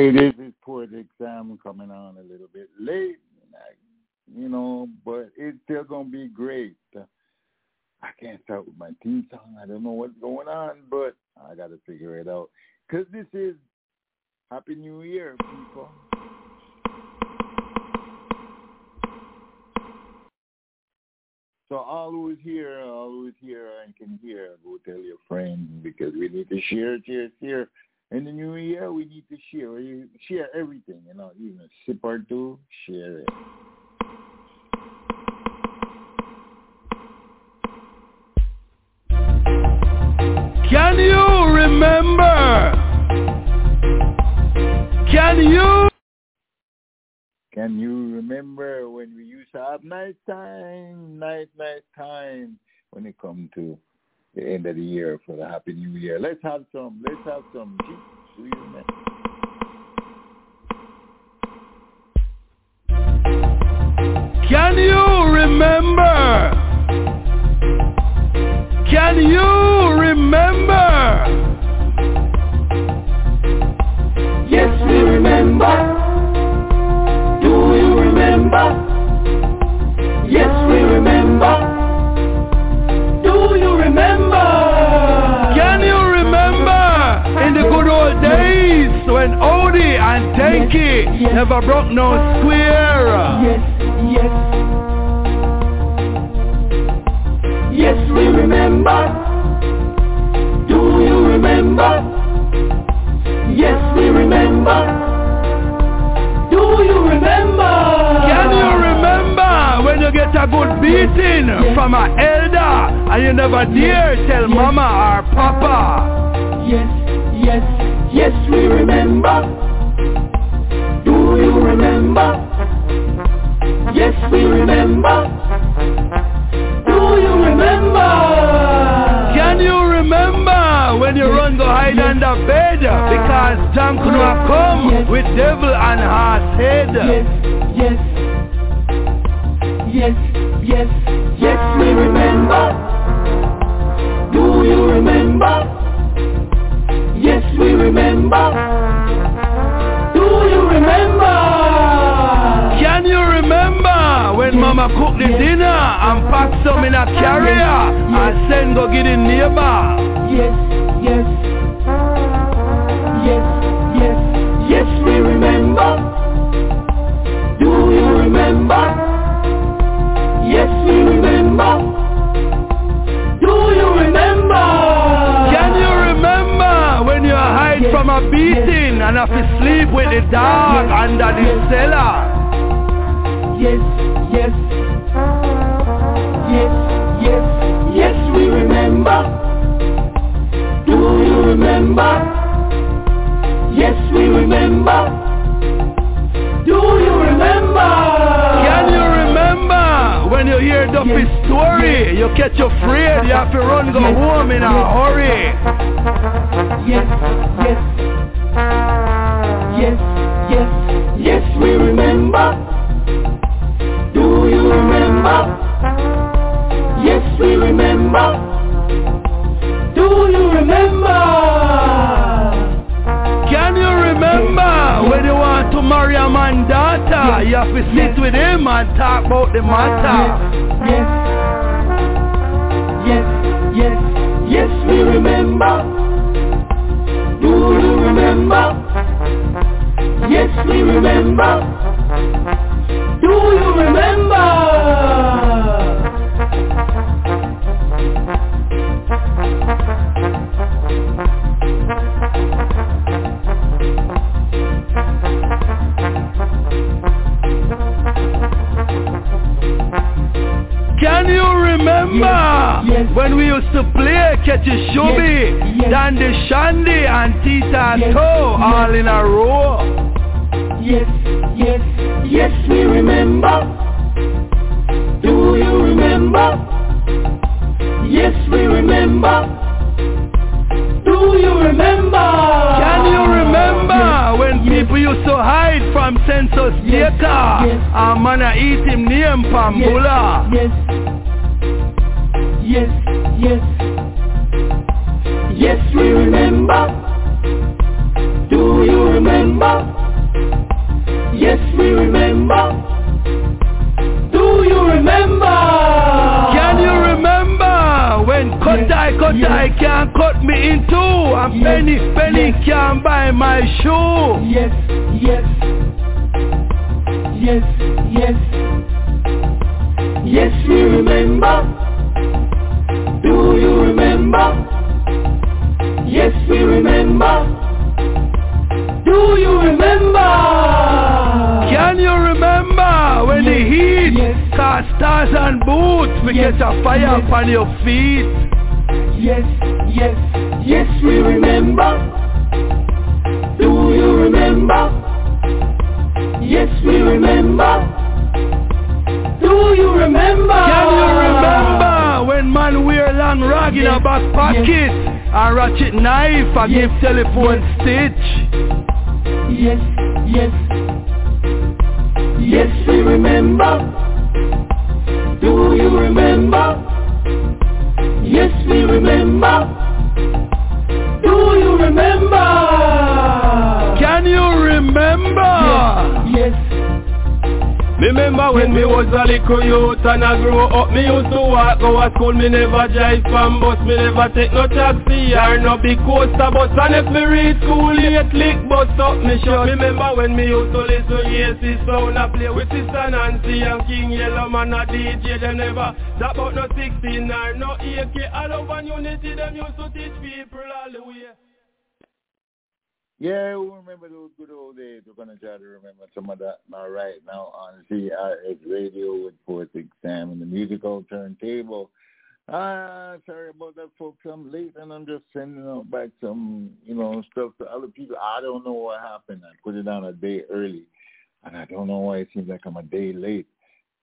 This is Poetic Sam coming on a little bit late, you know, but it's still gonna be great. I can't start with my theme song. I don't know what's going on, but I got to figure it out. Cause this is Happy New Year, people. So all who is here, all who is here and can hear, go tell your friends because we need to share, share, share. In the new year, we need to share. We share everything, you know, even a sip or two, share it. Can you remember? Can you? Can you remember when we used to have night time, night, night time when it come to the end of the year for the Happy New Year? Let's have some. Let's have some. Do? Can you remember? Can you remember? Yes, we remember. Do you remember? When Odie and Tenky Yes, yes. never broke no square? Yes, yes. Yes, we remember. Do you remember? Yes, we remember. Do you remember? Can you remember when you get a good beating Yes. from an elder and you never dare tell mama or papa? Yes, yes, yes, we remember. Do you remember? Yes, we remember. Do you remember? Can you remember when you run go hide Yes. under bed because John could not Yes. come Yes. with devil and horse head? Yes, yes, yes, yes, yes, we remember. Do you remember? We remember. Do you remember? Can you remember when mama cook the dinner and pack some in a carrier and send go get the neighbor? Yes, yes, yes, yes, yes, we remember. Do you remember? Yes, we remember. From a beating and have to sleep with the dog under the cellar? Yes, yes, yes, yes, yes, we remember. Do you remember? Yes, we remember. Do you remember? Can you remember when you hear Duffy's story? You catch afraid, you have to run go Yes. home in a hurry. Yes, yes, yes, yes, yes, we remember. Do you remember? Yes, we remember. Do you remember? Can you remember when you want to marry a man Yes. You have to sit Yes. with him and talk about the matter. Yes, yes, yes, yes, we remember. Do you remember? Yes, we remember. Do you remember? When we used to play Catch a Shubi, Yes, yes. Dandy Shandy and Tita Yes, Toe yes. all in a row? Yes, yes, yes, we remember. Do you remember? Yes, we remember. Do you remember? Can you remember when yes, people used to hide from census Yes, data yes. and man a eat him name Pambula? Yes, yes, yes, we remember. Do you remember? Yes, we remember. Do you remember? Can you remember when cut Yes, I cut yes. Can cut me in two and Yes, penny penny yes. can buy my shoe? Yes, yes. Yes, yes. Yes, we remember. Remember? Yes, we remember. Do you remember? Can you remember when the heat yes. cast stars and boots we Yes, get a fire yes. upon your feet? Yes, yes, yes, we remember. Do you remember? Yes, we remember. Do you remember? Can you remember when man wear long rag in a back pocket and ratchet knife and Yes, give telephone stitch? Yes, yes. Yes, we remember. Do you remember? Yes, we remember. Do you remember? Can you remember? Yes, Remember when me was a little youth and I grew up Me used to walk go to school, me never drive from bus Me never take no taxi or no big coaster bus. And if me reach school late, lick bus up me shut Remember when me used to listen yes, this sound I play with Sister Nancy and King Yellowman a DJ They never talk about no 16 or no AK All over unity, them used to teach people all the way Yeah, we remember those good old days. We're gonna try to remember some of that now right now on CRS Radio with Poetic Sam and the musical turntable. Ah, sorry about that, folks. I'm late and I'm just sending out back some, you know, stuff to other people. I don't know what happened. I put it on a day early, and I don't know why it seems like I'm a day late.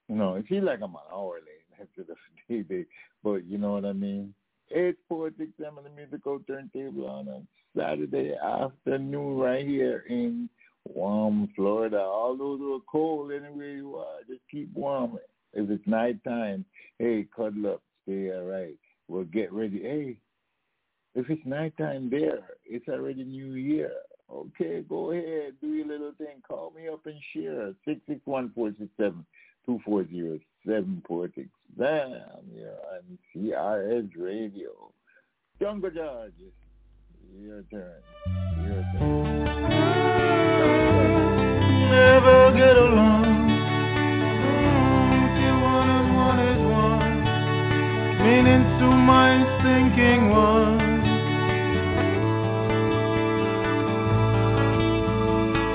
You know, it seems like I'm an hour late after the day, day, but you know what I mean. It's Poetic Sam and the musical turntable on a Saturday afternoon right here in warm Florida. Although it's cold anywhere you are, just keep warm. If it's nighttime, hey, cuddle up, stay all right. We'll get ready. Hey, if it's nighttime there, it's already New Year. Okay, go ahead, do your little thing. Call me up and share. Six six one four six seven two four zero seven four six. Bam, you're on CRS Radio. Jungle George. Your turn. Your turn. Never get along. Meaning to my thinking one.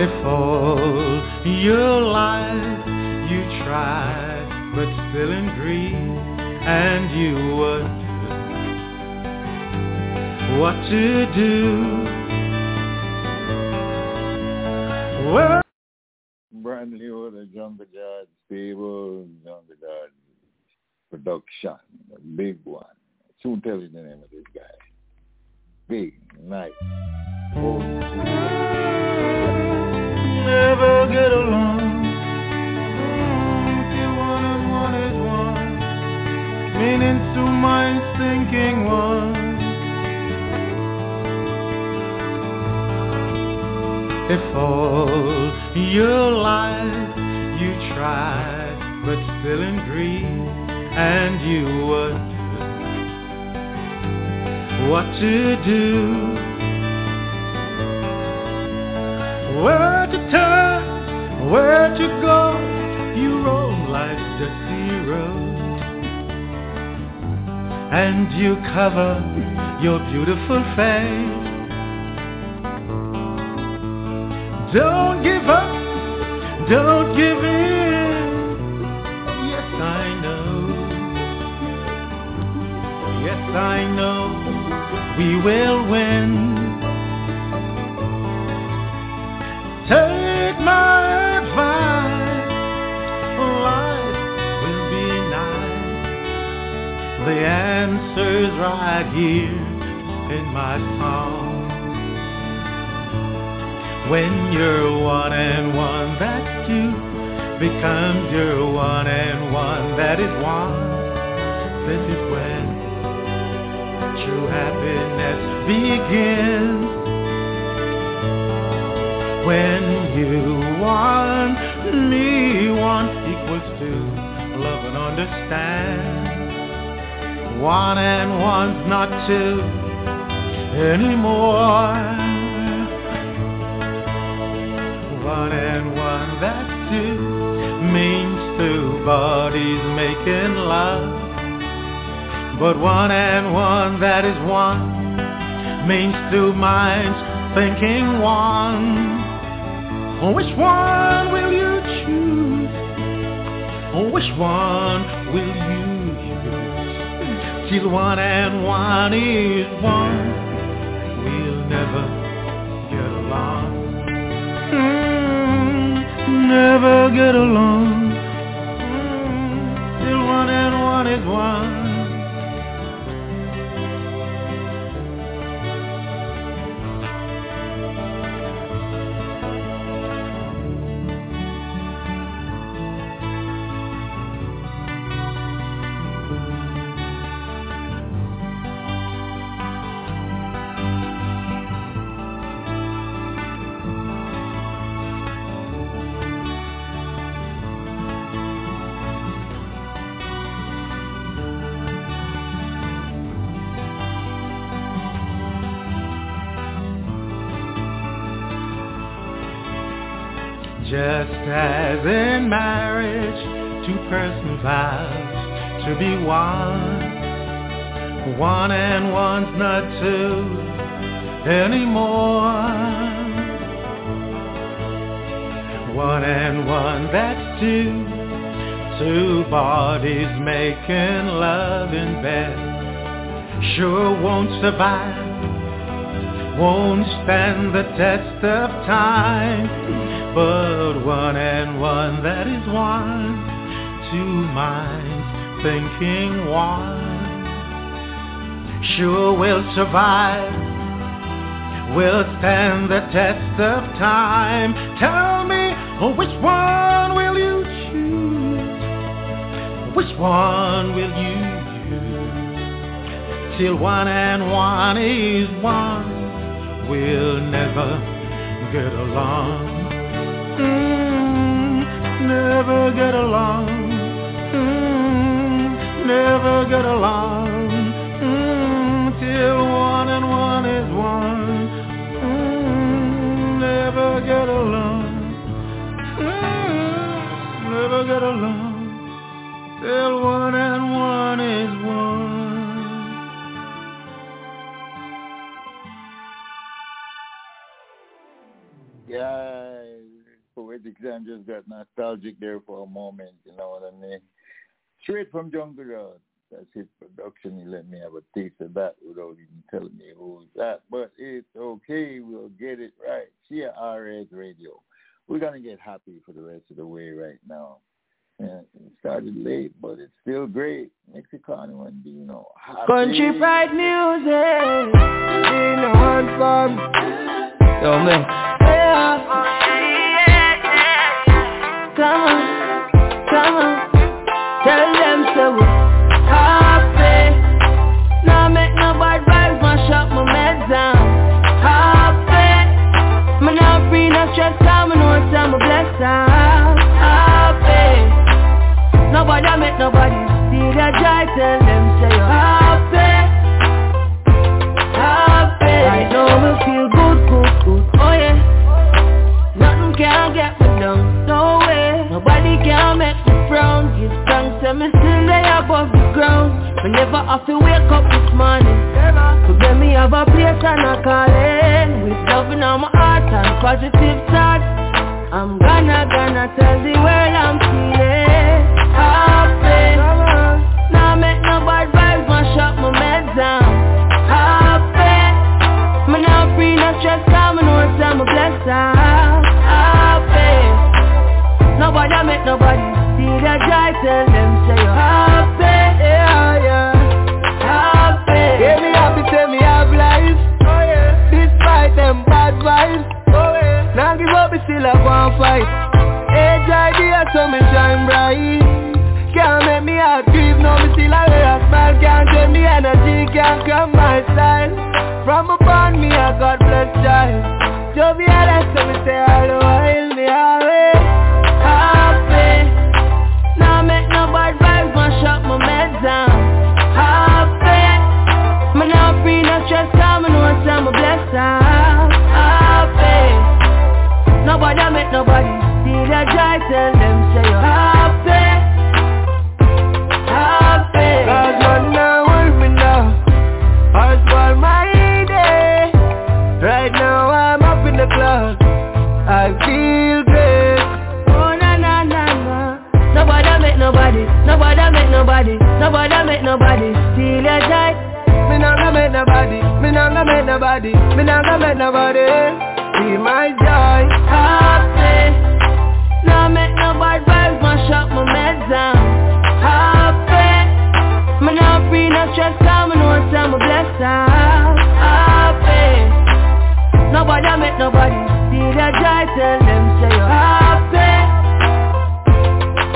If all your life you tried, but still in grief, and you wondered what to do. Well, Brand new the Jungle George stable, Jungle George production, a big one. Soon tell you the name of this guy. Big, nice. old never get along. Till one and one is one, meaning to my thinking one. If all your life you tried, but still in grief, and you wondered what to do. Where to turn, where to go, you roam life's dusty road. And you cover your beautiful face. Don't give up, don't give in. Yes, I know. Yes, I know we will win. Take my advice, life will be nice. The answer's right here in my song. When you're one and one, that two becomes your one and one, that is one. This is when true happiness begins. When you want me, one equals two. Love and understand. One and one's not two anymore. One and one, that's two. Means two bodies making love. But one and one, that is one. Means two minds thinking one. Which one will you choose? Which one will you use? Till one and one is one, we'll never get along. Mm, never get along. Mm, till one and one is one. Just as in marriage, two persons vows to be one. One and one's not two anymore. One and one, that's two. Two bodies making love in bed sure won't survive won't stand the test of time. But one and one, that is one. Two minds thinking one. Sure will survive. Will stand the test of time. Tell me, which one will you choose? Which one will you use? Till one and one is one, we'll never get along. Mm, never get along. Mm, never get along. Mm, till one and one is one. Mm, never get along. Mm, never get along. Till one and one is poetic Sam just got nostalgic there for a moment, you know what I mean? Straight from Jungle Road. That's his production. He let me have a taste of that without even telling me who's that. But it's okay. We'll get it right. CRS Radio. We're going to get happy for the rest of the way right now. And it started late, but it's still great. Mexican and you know, happy. Country pride music. In the hand from. Yo, man. Yeah. Come on, come on. Tell them so we happy. Now make no bad vibes, mash up my meds down. Happy. Me not free, no stress, cause me know it's I'm blessed out. Happy. Nobody make nobody see the joy, Nobody can make me frown. Give thanks and me still lay above the ground. Me never have to wake up this morning. So then me have a place and a calling. With love in my heart and positive thoughts. I'm gonna, gonna tell the world I'm Nobody see the joy Tell them say you're happy Yeah, yeah Happy. Yeah, me happy, say me have life. Oh yeah. Despite them bad vibes. Oh yeah. Now give up, me still a one fight. Age idea, so me shine bright. Can't make me heart grieve, no me still a wear a smile. Can't drain me energy, can't come my style. From a born me a God bless child. Jovial, so me say all the while Nobody make nobody see the joy, tell them say you're happy. Happy. Cause now want me now. As for my day. Right now I'm up in the club. I feel great. Oh na na na na. Nobody make nobody, nobody make nobody, nobody make nobody steal your joy. Me not gonna make nobody, me not gonna make nobody, me not gonna make nobody steal my joy. Happy. Now make no bad vibes mash up my meds down. Happy. Me not free no stress, cause me know I'm a blessed Happy. Nobody make nobody see the joy, tell them say you're happy.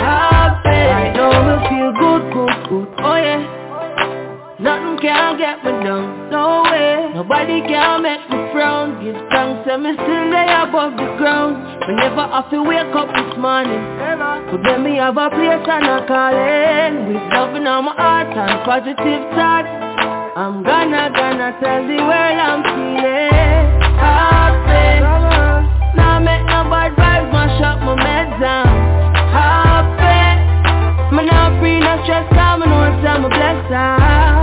Happy. I know me feel good, good, good, oh yeah. Nothing can get me down, no way. Nobody can make me frown. Give thanks and me still lay above the ground. Me never have to wake up this morning But then me have a place and a calling. With love in my heart and positive thoughts I'm gonna, gonna tell the world I'm feeling. Happy Now make no bad vibes mash up my meds down Happy Me not free no stress cause me know I'm a blessed Happy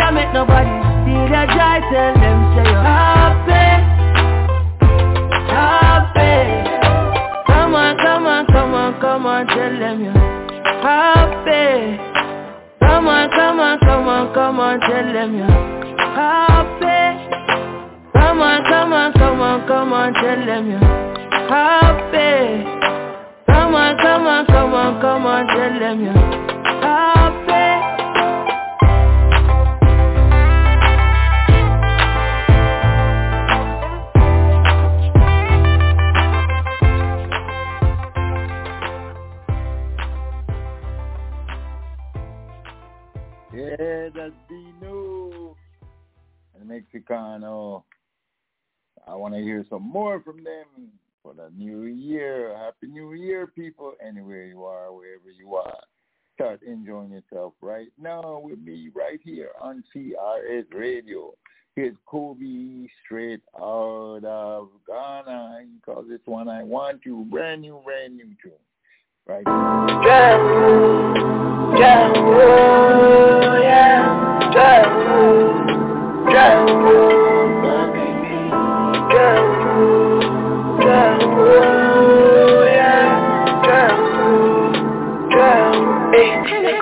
Nobody make nobody see the joy Tell them say you're happy Happy Come on, come on, come on, come on Tell them you're happy Come on, come on, come on, come on Tell them you're happy Come on, come on, come on, come on Tell them you're happy Come on, come on, come on, come on Tell them you're Yeah, that's Dino. Mexicano. I want to hear some more from them for the new year. Happy New Year, people, anywhere you are, wherever you are. Start enjoying yourself right now with me right here on CRS Radio. Here's Kobe straight out of Ghana. He calls this one I Want You. Brand new, brand new tune. Right Yeah, yeah, oh, yeah, yeah, yeah, baby, yeah, yeah, yeah, yeah, yeah, hey.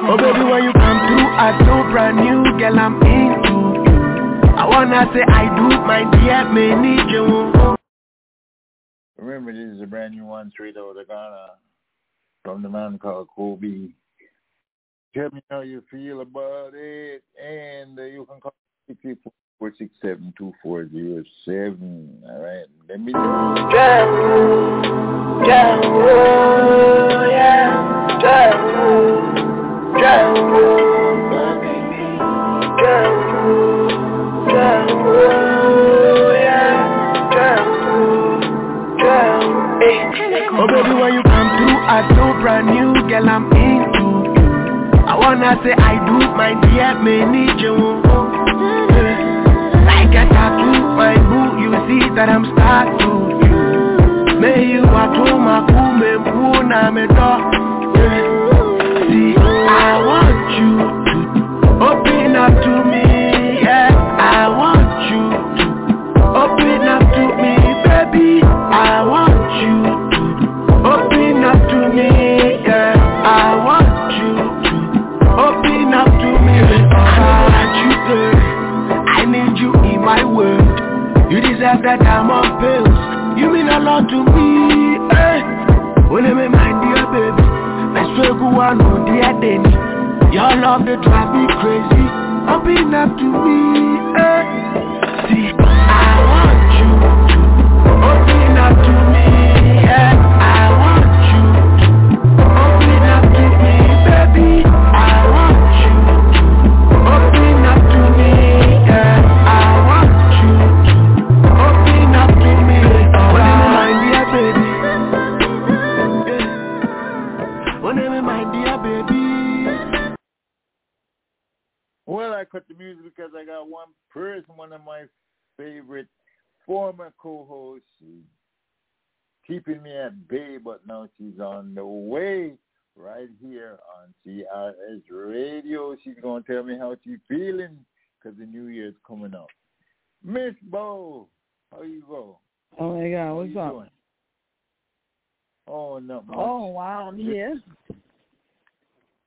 Oh baby, when you come through, I so brand new, girl, I'm into you. I wanna say I do, my dear, me need you. Remember, this is a brand new one straight out of Ghana from the man called Kobe. Tell me how you feel about it, and uh, you can call four six seven two four zero seven. All right, let me know. Yeah, yeah, yeah,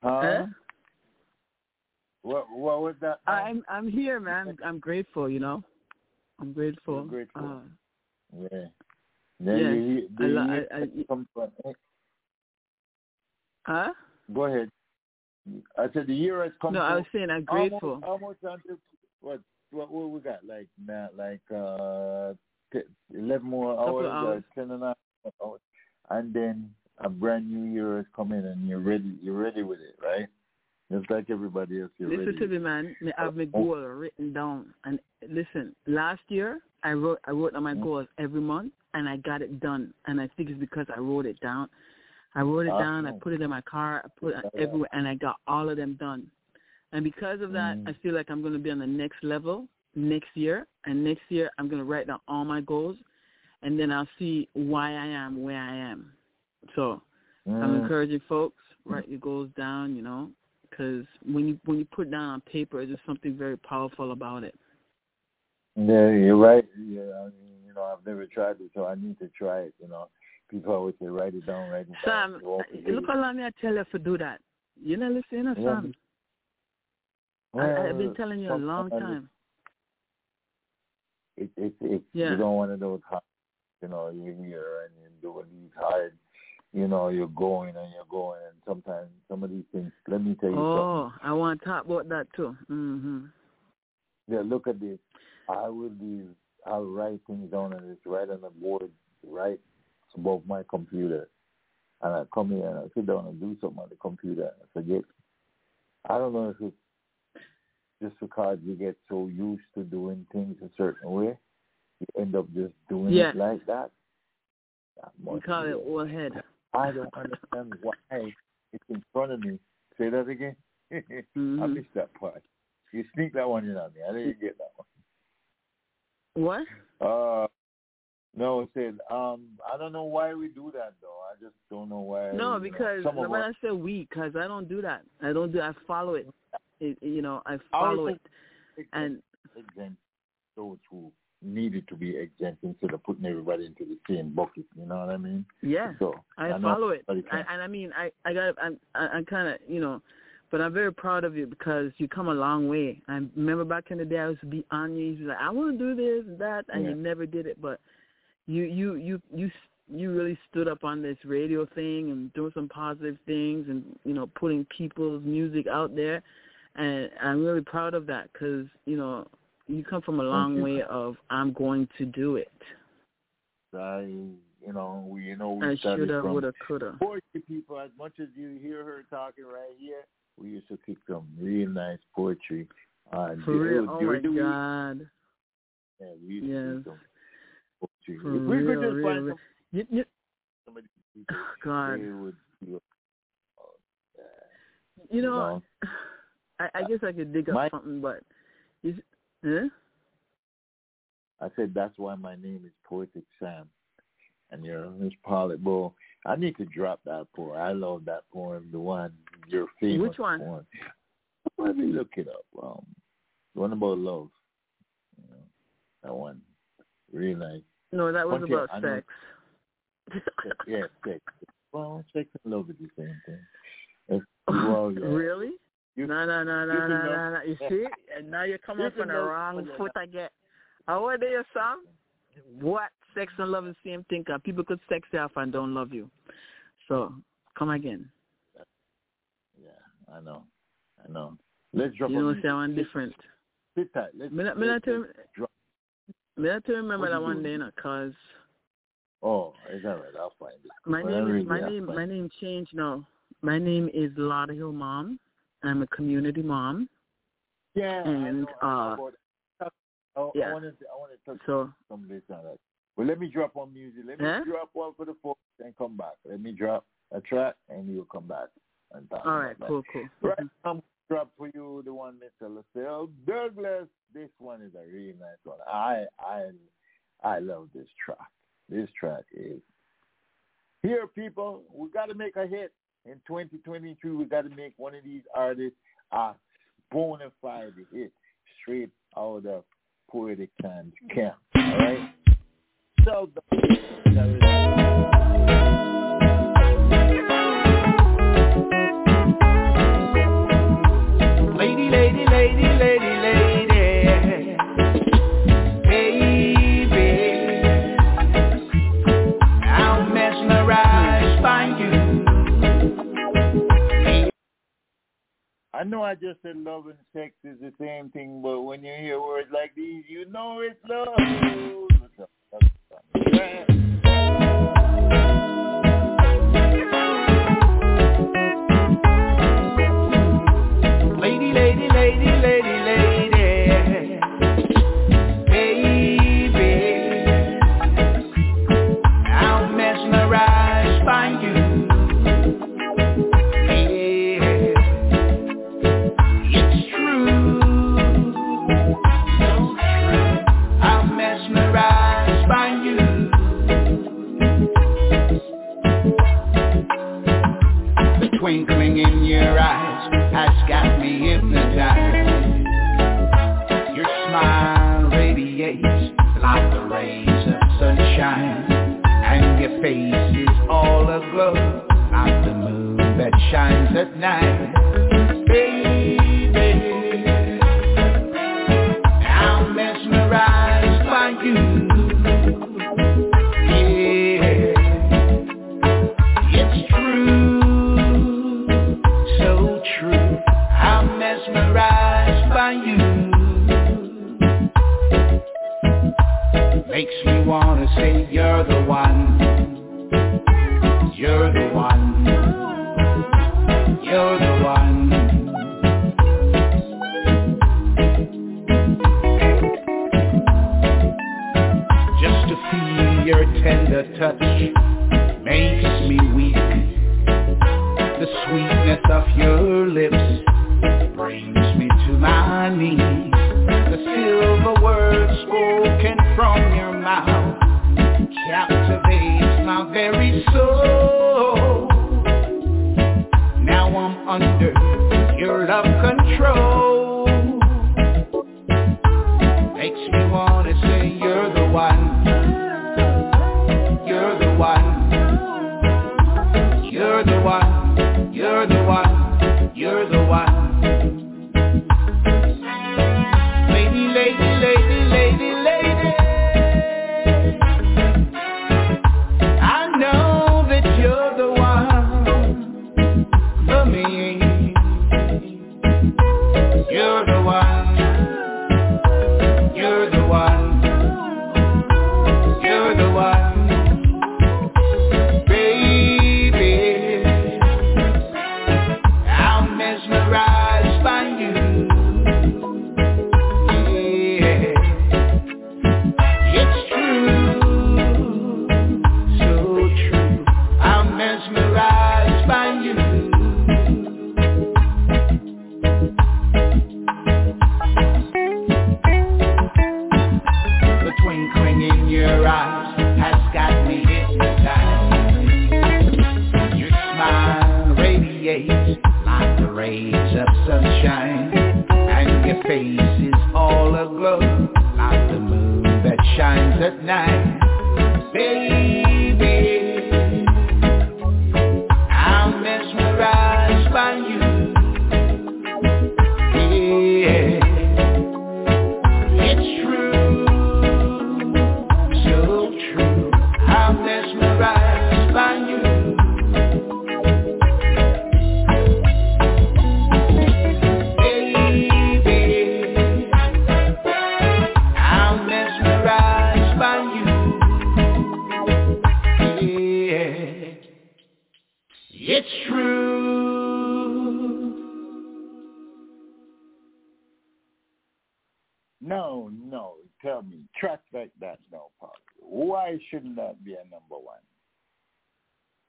Huh? Huh? What what was that? I'm I'm here, man. I'm grateful. You know, I'm grateful. You're grateful. Uh, yeah. Then yeah. You, you, I, I, come from, huh? Go ahead. I said the year has come. No, I was saying I'm grateful. Almost, almost until what? What, what we got? Like now, like uh, t- eleven more hours, hours. Uh, ten and a half hours, and then a brand new year is coming, and you're ready. You're ready with it, right? Just like everybody else, you're listen ready. to me, man. I have my goal written down, and listen. Last year, I wrote I wrote down my mm-hmm. goals every month, and I got it done. And I think it's because I wrote it down. I wrote it down. I put it in my car. I put it everywhere, and I got all of them done. And because of that, mm. I feel like I'm going to be on the next level next year. And next year, I'm going to write down all my goals, and then I'll see why I am where I am. So mm. I'm encouraging folks write your goals down. You know, because when you when you put down on paper, there's something very powerful about it. Yeah, you're right. Yeah, I mean, you know, I've never tried it, so I need to try it. You know, people always say write it down, write it Sam, down. Sam, look how long I tell you to do that. You know, listen, yeah. Sam. I, I've been telling you a long time. It, it, it, yeah. You don't want to those hard, you know, you're here and you're doing these hard you know, you're going and you're going, and sometimes some of these things. Let me tell you oh, something. I want to talk about that too. Mhm. Yeah, look at this. I will be. I'll write things down and it's right on the board, right above my computer, and I come here and I sit down and do something on the computer and I forget. I don't know if it's just because you get so used to doing things a certain way, you end up just doing yeah. it like that. We call it all head. I don't understand why it's in front of me. Say that again. mm-hmm. I missed that part. You sneak that one in on me. I didn't get that one. What? Uh, no, it said, um, I don't know why we do that though. I just don't know why. No, because know, when I say we, because I don't do that. I don't do. I follow it. it you know, I follow it. And exempt those who needed to be exempt instead of putting everybody into the same bucket. You know what I mean? Yeah. So I, I follow it, I, and I mean, I I got I'm I'm kind of you know, but I'm very proud of you because you come a long way. I remember back in the day I used to be on you. You like, I want to do this and that, and yeah. you never did it. But you you you you you really stood up on this radio thing and doing some positive things and you know putting people's music out there, and I'm really proud of that because you know you come from a long way of I'm going to do it. I, you know, we, you know, we I started shoulda, from woulda, coulda. poetry people. As much as you hear her talking right here, we used to kick some real nice poetry. Uh, For real? Oh my God. Yeah, we used yes. to some poetry. For if we real, could just real, find real. some, you, you, somebody oh, God. would uh, you know, you know I, I guess I could dig up my, something, but you, huh? I said that's why my name is Poetic Sam. And you're Miss Pilot Bull. I need to drop that poem. I love that poem, the one your famous Which one? Poem. Let me look it up. Um, the one about love. You know, that one, really nice. No, that was about sex. Know, yeah, sex. Well, sex and love is the same thing. Well, yeah. really? You, no, no, no, no, no, no, no. You see? And now you're coming You up on the know. wrong foot again. How are they, Sam? What? Sex and love is the same thing. people could sex you off and don't love you. So, come again. Yeah, I know. I know. Let's drop You know, say I'm different. Sit tight. Let's, Me not, me let's, let's drop. me not to remember that one doing? day, cause Oh, it's all right. I'll find it. my name is, my name my name changed now. My name is Lauderhill Mom. I'm a community mom. Yeah, and, I know, uh. Oh, yeah. I wanted to, I wanted to touch So some of this on that. Well, let me drop one music. Let me Huh? drop one for the folks and come back. Let me drop a track, and you'll come back and talk. All right, cool, cool. Right, I'm drop for you the one Mr. LaSalle Douglas. This one is a really nice one. I I I love this track. This track is here, people. We got to make a hit in 2022. We got to make one of these artists a bona fide hit, straight out of Poetic Times camp. All right. So. I know I just said love and sex is the same thing, but when you hear words like these, you know it's love.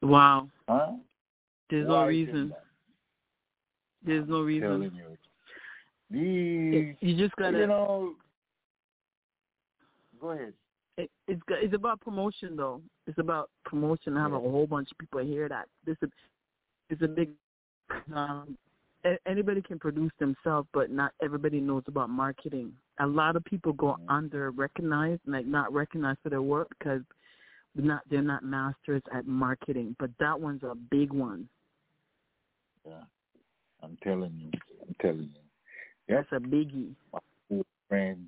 Wow. Huh? There's no reason. There's no reason. You. These, you just gotta. You know. Go ahead. It, it's it's about promotion though. It's about promotion. Having yeah. a whole bunch of people hear that. This is it's a big. Um, anybody can produce themselves, but not everybody knows about marketing. A lot of people go mm-hmm. under recognized, like not recognized for their work because not they're not masters at marketing. But that one's a big one. Yeah, I'm telling you, I'm telling you. That's a biggie. My friend,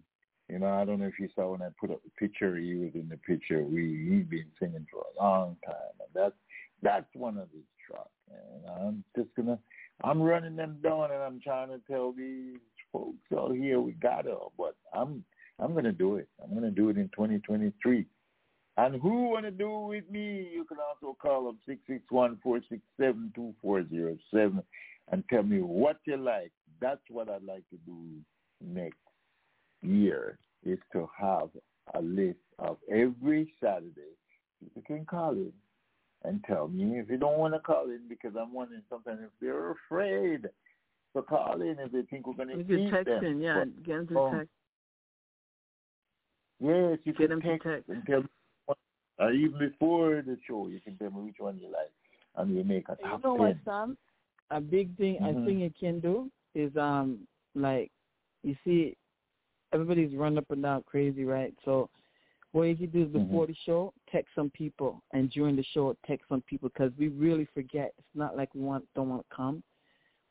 you know, I don't know if you saw when I put up the picture. He was in the picture. We he's been singing for a long time, and that's that's one of his tracks. And I'm just gonna, I'm running them down, and I'm trying to tell these folks out here we got it, but I'm I'm gonna do it. I'm gonna do it in 2023. And who want to do it with me? You can also call them six six one four six seven two four zero seven and tell me what you like. That's what I'd like to do next year is to have a list of every Saturday. You can call in and tell me if you don't want to call in because I'm wondering sometimes if they're afraid to call in if they think we're going to eat text them. In, yeah, but, get them to um, text. Yes, you get can them text, to text and tell me uh, even before the show, you can tell me which one you like, and we make a top You know 10. what, Sam? A big thing mm-hmm. I think you can do is um like you see everybody's run up and down crazy, right? So what you can do is Mm-hmm. before the show, text some people, and during the show, text some people because we really forget. It's not like we want don't want to come,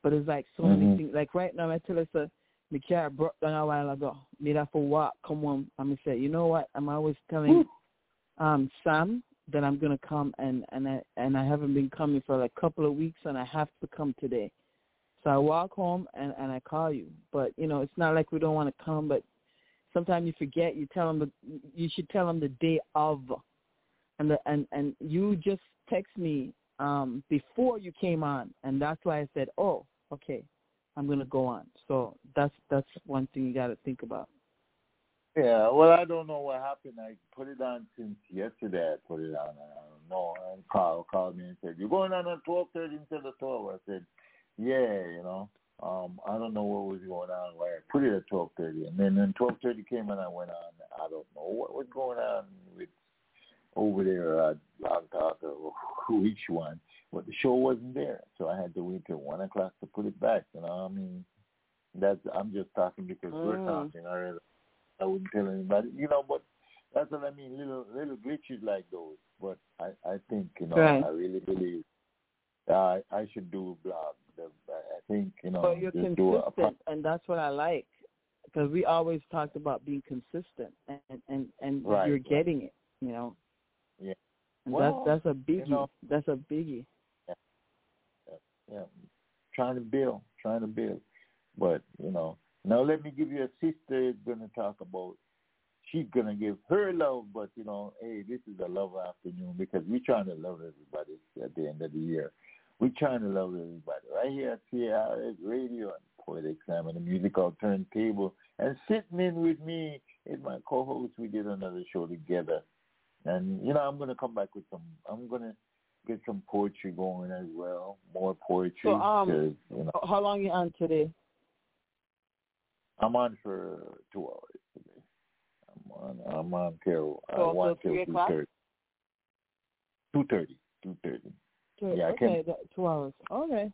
but it's like so Mm-hmm. many things. Like right now, I tell us, uh, my car broke down a while ago. Made up for walk. Come on, I'm gonna say, you know what? I'm always telling um Sam that I'm gonna come, and and I and I haven't been coming for like a couple of weeks, and I have to come today. So I walk home and and I call you, but you know it's not like we don't want to come, but sometimes you forget. You tell them the, you should tell them the day of, and the and and you just text me um before you came on, and that's why I said, oh, okay, I'm gonna go on. So that's that's one thing you got to think about. Yeah, well, I don't know what happened. I put it on since yesterday. I put it on. I don't know. And Carl called me and said, "You're going on at twelve thirty instead of 12. I said, "Yeah, you know." Um, I don't know what was going on. Where I put it at twelve thirty, and then when twelve thirty came and I went on. I don't know what was going on with over there at Talk or which one, but the show wasn't there, so I had to wait till one o'clock to put it back. You know, I mean, that's I'm just talking because we're Mm. talking. I I wouldn't tell anybody, you know, but that's what I mean. Little little glitches like those, but I I think you know Right. I really believe I I should do a blog. I think you know But you're do a, consistent, and that's what I like because we always talked about being consistent, and and and Right, you're getting it, you know. Yeah. And Well, that's that's a biggie. know- that's a biggie. Yeah, trying to build, trying to build. But you know, now let me give you a sister is gonna talk about. She's gonna give her love, but you know, hey, this is a love afternoon because we're trying to love everybody at the end of the year. We're trying to love everybody right here at CRS Radio and Poetic Sam and the Musical Turntable. And sitting in with me is my co-host. We did another show together, and you know, I'm gonna come back with some. I'm gonna get some poetry going as well, more poetry. So, um, you know, How long you on today? I'm on for two hours today. I'm on. I'm on till So one until till two thirty. Two thirty. Two thirty. Yeah, I okay, can- that- two hours. Okay,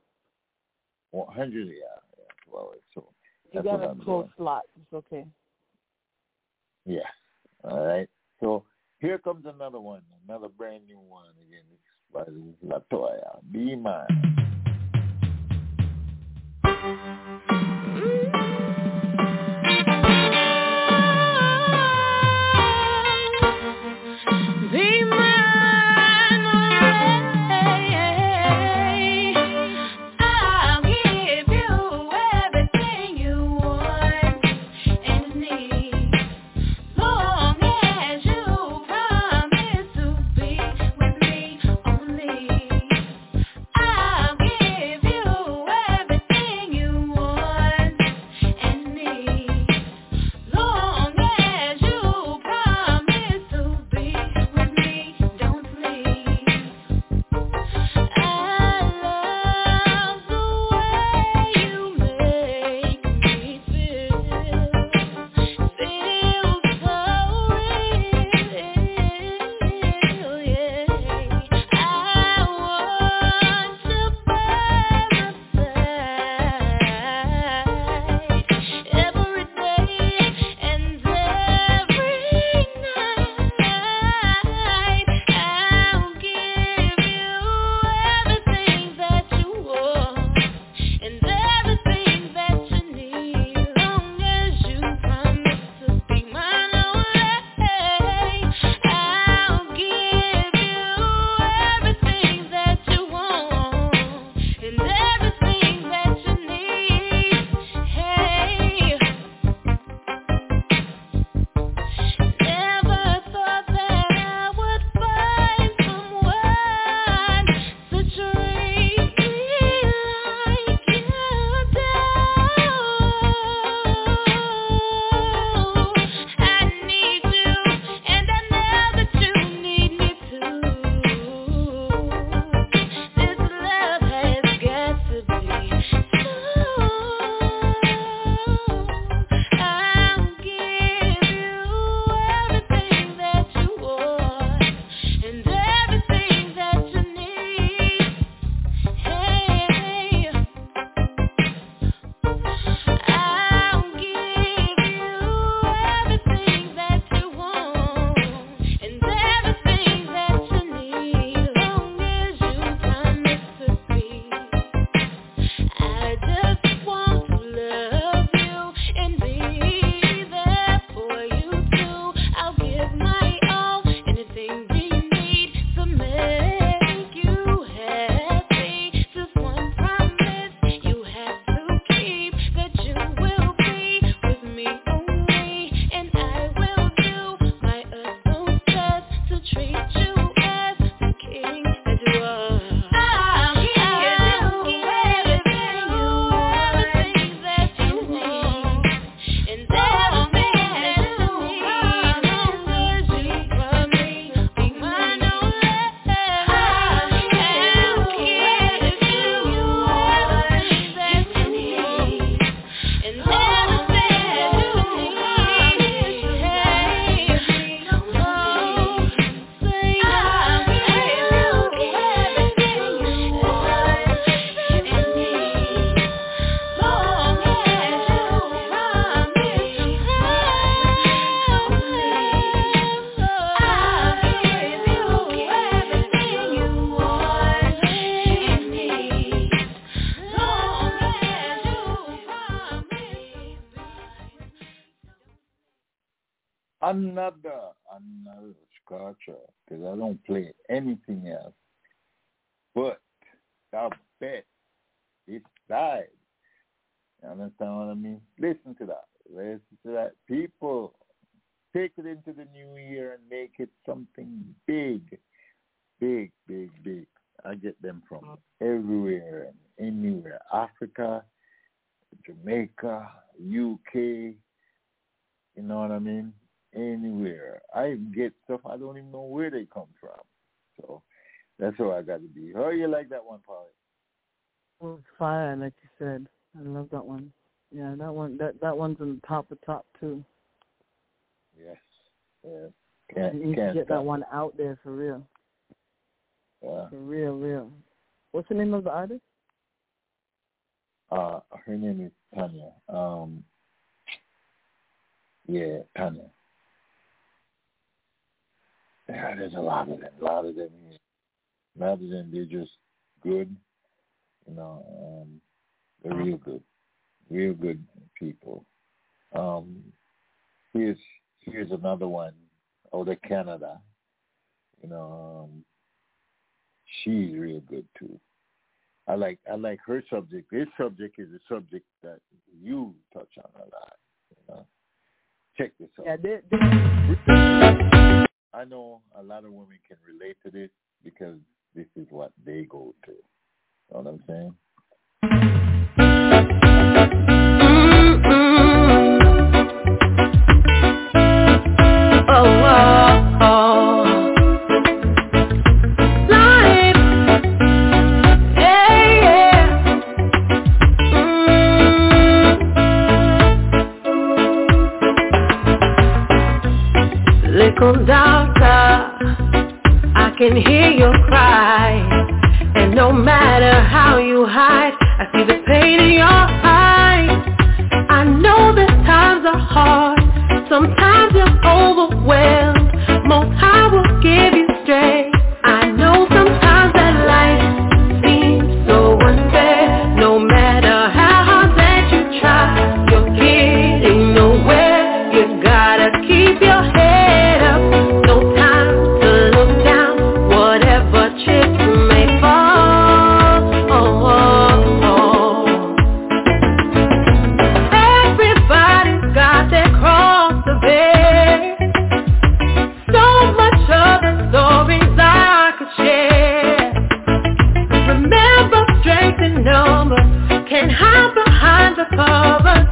One hundred. Yeah, yeah, two hours. So you got a close slot. It's okay. Yeah. All right. So here comes another one, another brand new one again. It's by Latoya. Another another scratcher because I don't play anything else. But I bet it died. You understand what I mean? Listen to that. Listen to that. People take it into the new year and make it something big, big, big, big. I get them from everywhere and anywhere. Africa, Jamaica, UK, you know what I mean? Anywhere. I get stuff I don't even know where they come from. So that's how I got to be. How you like that one, Polly? Well, it's fire, like you said. I love that one. Yeah, that one. That that one's in the top of top too. Yes. Yeah. Can't, you need can't to get stop. that one out there for real. Yeah. For real, real. What's the name of the artist? Uh, her name is Tanya. Um, yeah, Tanya. Yeah, there's a lot of them. A lot of them. Lot of them. They're just good. You know, um, they're real good, real good people. Um, here's here's another one out of Canada. You know, um, she's real good too. I like I like her subject. This subject is a subject that you touch on a lot. You know, check this out. Yeah, they, they, I know a lot of women can relate to this because this is what they go through. You know what I'm saying? Mm-hmm. Oh, oh, I can hear your cry. And no matter how you hide, I see the pain in your eyes. I know that times are hard. Sometimes you're overwhelmed. Most High will give behind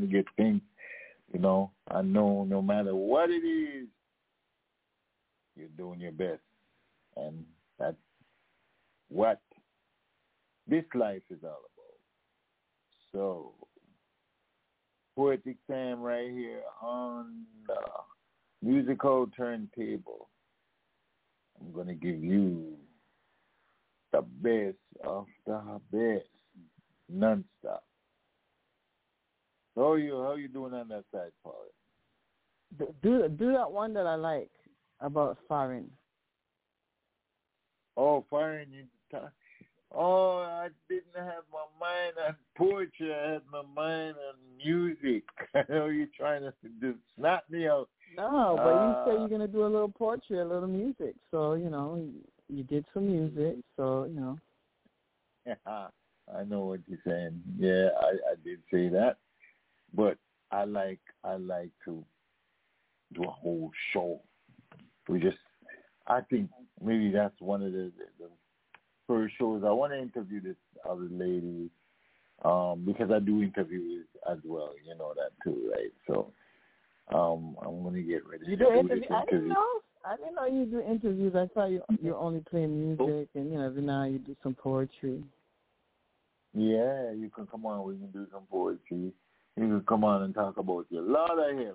trying to get things. You know, I know no matter what it is, you're doing your best. And that's what this life is all about. So, Poetic Sam right here on the musical turntable. I'm to give you the best of the best, nonstop. How are you? How are you doing on that side, Paul? Do do that one that I like about foreign. Oh, foreign! You. Oh, I didn't have my mind on poetry. I had my mind on music. I know you're trying to do snap me out. No, but uh, you said you're gonna do a little poetry, a little music. So you know, you did some music. So you know. Yeah, I know what you're saying. Yeah, I, I did say that, but I like I like to do a whole show. We just, I think maybe that's one of the, the, the first shows. I want to interview this other lady um, because I do interviews as well. You know that too, right? So um, I'm going to get ready. You do, do interview? I didn't know. I didn't know you do interviews. I thought you you only play music, and you know every now you do some poetry. Yeah, you can come on. We can do some poetry. You can come on and talk about your Lord of Hell, man.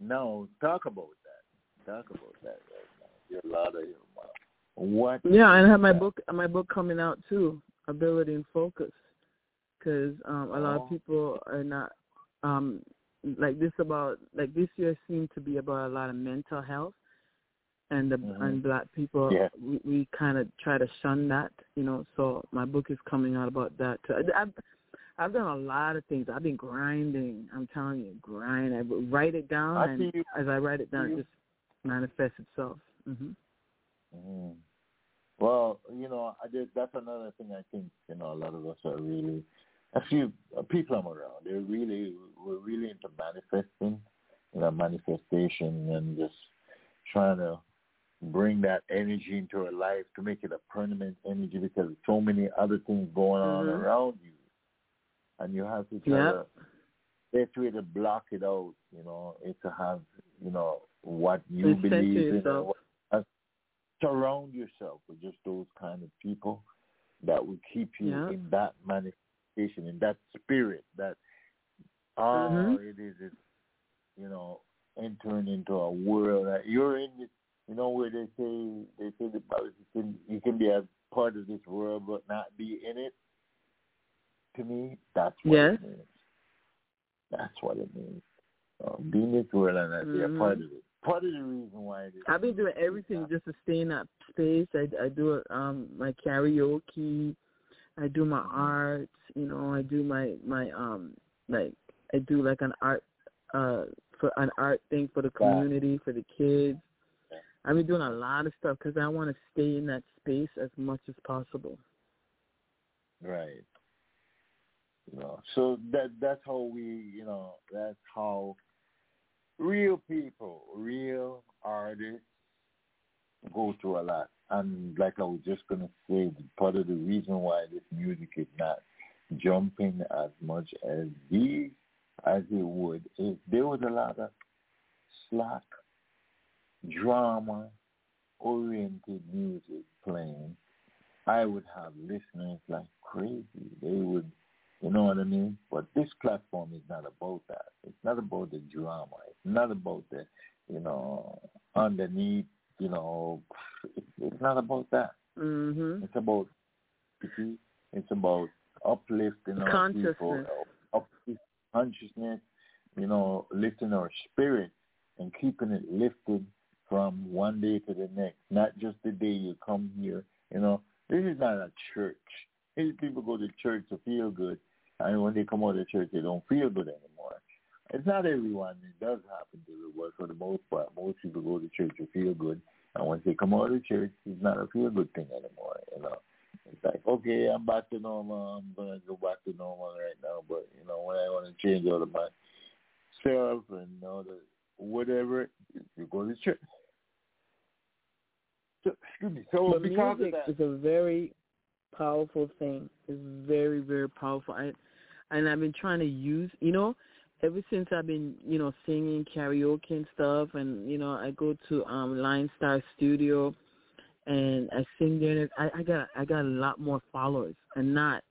No, talk about that. Talk about that right now. Your Lord of Hell, man. What? Yeah, and I have my book my book coming out too, Ability and Focus, because um, a lot of oh. people are not um, like this about like this year seemed to be about a lot of mental health, and the mm-hmm. and black people yeah. we, we kind of try to shun that, you know. So my book is coming out about that. Too. I've I've done a lot of things. I've been grinding. I'm telling you, grind. I write it down, I and as I write it down, it just manifests itself. Mm-hmm. Mm. Well, you know, I did, that's another thing I think, you know, a lot of us are really, a few people I'm around, they're really, we're really into manifesting, you know, manifestation and just trying to bring that energy into our life to make it a permanent energy because so many other things going on mm-hmm. around you. And you have to try yep. to, best way to block it out, you know, is to have, you know, what you believe in, and surround yourself with just those kind of people that will keep you yeah. in that manifestation, in that spirit, that oh, mm-hmm. it is, it, you know, entering into a world that you're in. This, you know where they say they say the you can be a part of this world but not be in it. To me, that's what yes. it means. That's what it means. Um, be in this world and mm-hmm. a part of it part of the reason why it is. I've been doing everything just to stay in that space. I, I do um my karaoke, I do my mm-hmm. art. You know, I do my my um like I do like an art uh for an art thing for the community for the kids. I've been doing a lot of stuff because I want to stay in that space as much as possible. Right. You know, so that that's how we, you know, that's how real people, real artists go through a lot. And like I was just gonna say, part of the reason why this music is not jumping as much as these as it would is there was a lot of slack, drama oriented music playing. I would have listeners like crazy. They would you know what I mean? But this platform is not about that. It's not about the drama. It's not about the, you know, underneath, you know, it's, it's not about that. Mm-hmm. It's about, it's about uplifting our people, uplifting consciousness, you know, lifting our spirit and keeping it lifted from one day to the next. Not just the day you come here. You know, this is not a church. These people go to church to feel good and when they come out of church, they don't feel good anymore. It's not everyone. It does happen to the work for the most part. Most people go to church to feel good, And once they come out of church, it's not a feel good thing anymore. You know, it's like okay, I'm back to normal. I'm gonna go back to normal right now. But you know, when I want to change out of myself and know the whatever, you go to church. So, excuse me. So because music that, is a very powerful thing. It's very very powerful. I, and I've been trying to use, you know, ever since I've been, you know, singing karaoke and stuff, and you know, I go to um Line Star Studio, and I sing there. And I, I got I got a lot more followers, and not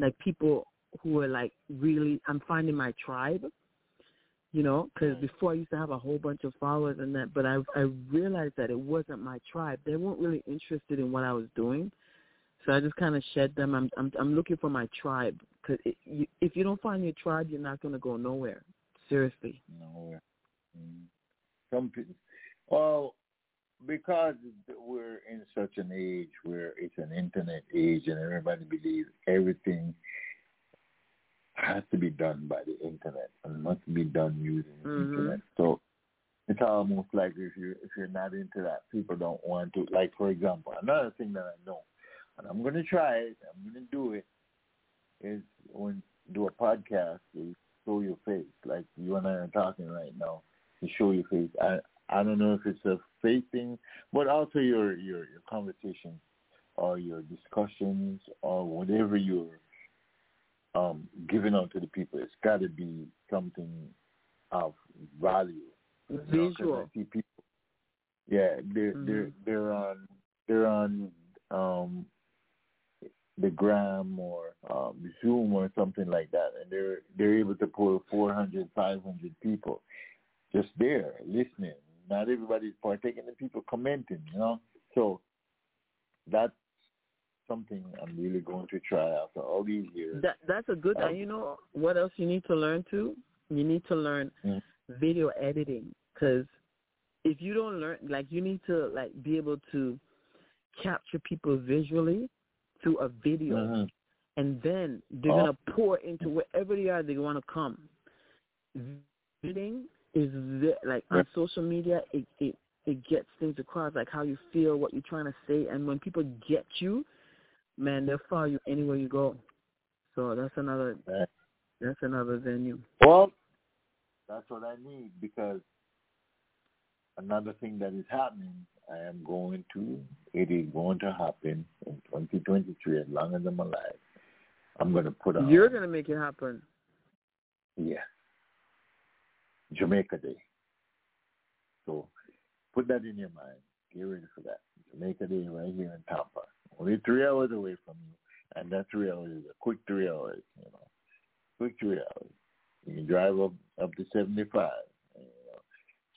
like people who are like really. I'm finding my tribe, you know, because before I used to have a whole bunch of followers and that, but I I realized that it wasn't my tribe. They weren't really interested in what I was doing, so I just kind of shed them. I'm I'm I'm looking for my tribe because you, if you don't find your tribe, you're not going to go nowhere. Seriously. Nowhere. Mm. Some people. Well, because we're in such an age where it's an internet age and everybody believes everything has to be done by the internet and must be done using the mm-hmm. internet. So it's almost like if you if you're not into that, people don't want to. Like for example, another thing that I know, and I'm going to try it, I'm going to do it, is when do a podcast, you show your face, like you and I are talking right now. You show your face. I I don't know if it's a faith thing, but also your your your conversation or your discussions or whatever you're um, giving out to the people. It's got to be something of value. Visual. You know, I see people. Yeah, they're mm-hmm. they're they're on they're on um the gram or um, Zoom or something like that, and they're they're able to pull 400, 500 people just there listening. Not everybody's partaking, the people commenting, you know. So that's something I'm really going to try after all these years. That that's a good. Um, you know what else you need to learn too? You need to learn mm-hmm. video editing because if you don't learn, like you need to like be able to capture people visually through a video, mm-hmm. and then they're oh. gonna pour into wherever they are they want to come. Is ve- like on social media, it it it gets things across, like how you feel, what you're trying to say, and when people get you, man, they'll follow you anywhere you go. So that's another that's another venue. Well, that's what I need because another thing that is happening I am going to, it is going to happen in 2023 as long as I'm alive. I'm going to put on. You're going to make it happen. Yeah. Jamaica Day. So put that in your mind. Get ready for that. Jamaica Day right here in Tampa. Only three hours away from you. And that three hours is a quick three hours, you know. Quick three hours. You can drive up up to seventy five. You know.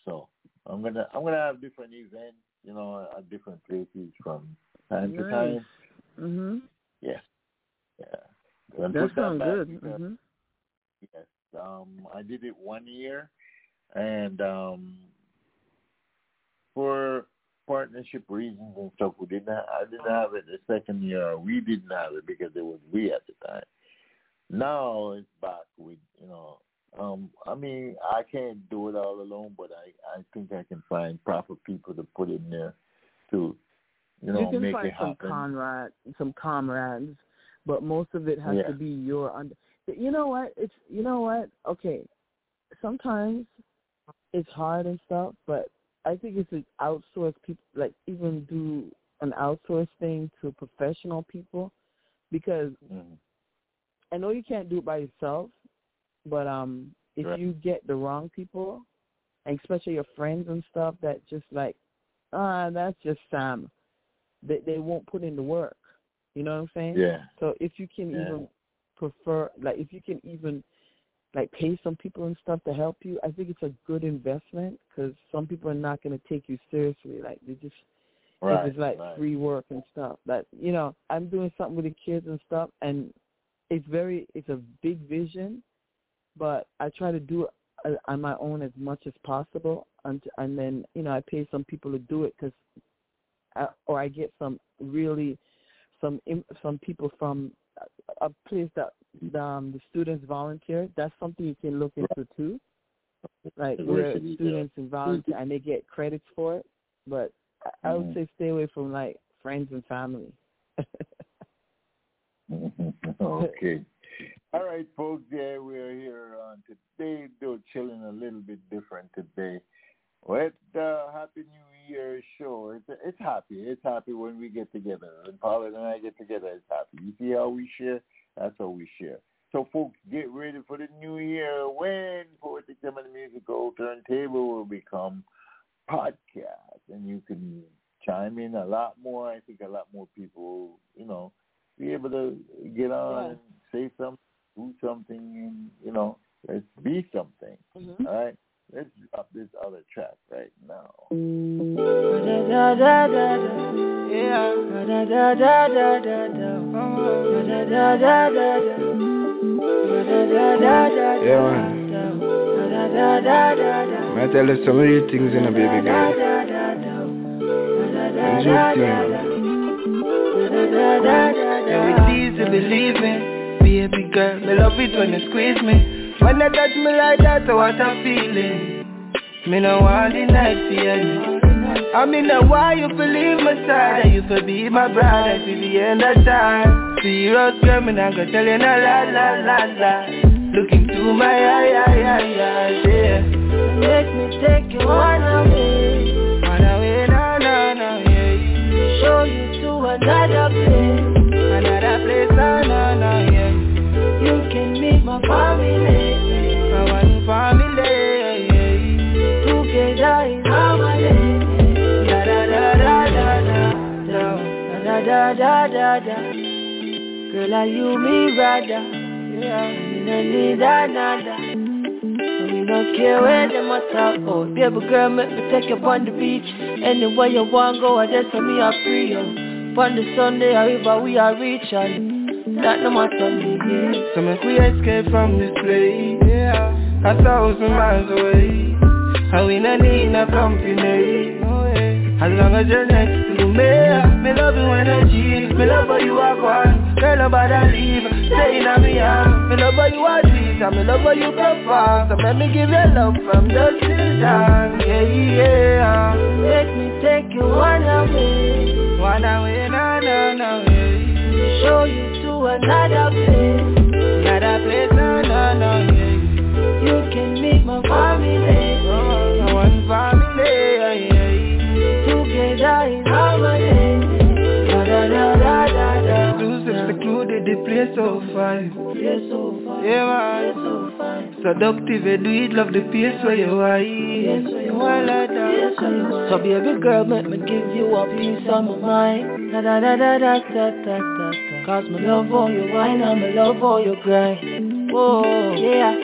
So I'm gonna I'm gonna have different events you know, at different places from time nice. to time. Mhm. Yes. Yeah. that sounds good. Mm-hmm. Yes. Um, I did it one year, and um, for partnership reasons and stuff, we didn't. Have, I didn't have it the second year. We didn't have it because it was we at the time. Now it's back with you know um, I mean, I can't do it all alone, but I I think I can find proper people to put in there to, you know, you can make find it some happen. comrade, some comrades, but most of it has yeah. to be your under. You know what? It's you know what? Okay, sometimes it's hard and stuff, but I think it's to outsource people, like even do an outsource thing to professional people, because mm-hmm. I know you can't do it by yourself, but um, if right. you get the wrong people, and especially your friends and stuff, that just like, ah, that's just Sam. They they won't put in the work. You know what I'm saying? Yeah. So if you can yeah. even prefer, like, if you can even like pay some people and stuff to help you, I think it's a good investment because some people are not going to take you seriously. Like they just right, it's like right. free work and stuff. But you know, I'm doing something with the kids and stuff, and it's very it's a big vision, but I try to do it on my own as much as possible, and and then you know I pay some people to do it because, or I get some really some some people from a place that um, the students volunteer. That's something you can look into too. Like where students and volunteer and they get credits for it. But I would mm. say stay away from like friends and family. okay. All right, folks. Yeah, we're here on today, though chilling a little bit different today. With uh, the Happy New Year show, it's it's happy. It's happy when we get together. When Paula and I get together, it's happy. You see how we share? That's how we share. So, folks, get ready for the new year when Poetic and Musical Turntable will become podcast, and you can chime in a lot more. I think a lot more people, you know, be able to get on yeah. and say something, do something, and you know, let's be something. Mm-hmm. All right, let's drop this other track right now. Yeah, man. I tell you some real things in a baby girl. And joke things. Yeah, it's easy, believe me. Baby girl, me love it when you squeeze me. When you touch me like that, oh, what I'm feeling. Me no want the night feeling. I mean, now why you believe my side? You could be my brother till the end of time. Serious girl, me not gonna tell you no la la la la. Look into my eye, eye, eye, eye, yeah. Make me take you on away, on away, no, no, no, yeah. Show you to another place, my family, my one family. Together in harmony, da da da da da da da da da da da. Girl, are you me rather? Yeah no need nada. We don't care where them a talk about. Baby girl, make me take you on the beach. Anywhere you want go, I just tell me I free you. On the Sunday, a river we are reaching. That no matter. Me, yeah. So make we escape from this place, yeah. A thousand miles away. And we no need no company. As long as you're next to me. Me love you cheat Me love how you are gone Girl, nobody leave. Staying on me arm Me love how you are sweet. And me love how you perform. So let me give you love from dusk till dawn Yeah, yeah. Let me take you one away. One away, no, no, no, yeah. Show you to another place. Another place, no, no, no, yeah. You can meet my family oh, One family, yeah, yeah secluded, the place so fine. Yeah, man. Seductive, eh? you do it, love the place where you are. Yes, you are like that. So baby girl, make me give you a piece of my mind. Da da da da da da da da. Cause me love all your wine and me love all your grind. Whoa, yeah.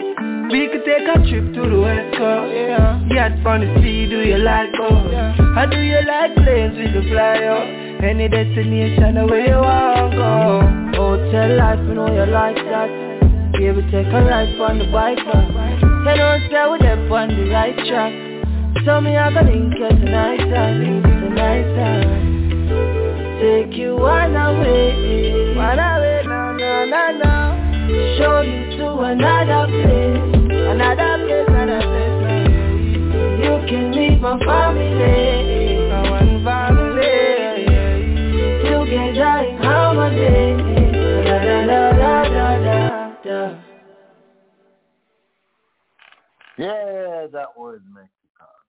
We could take a trip to the west coast yeah. Yacht on the sea, do you like boats? Yeah. Or do you like planes we could fly up? Any destination where you wanna go Hotel life, you know you like that We take a ride on the bike ride You know stay with them on the right track. Tell me I gonna link you tonight uh, time Tonight time Take you one away. One away, no, no, no, no. Show you to another place. Another place, another place uh. You can leave my family Yeah, that was Mexicano.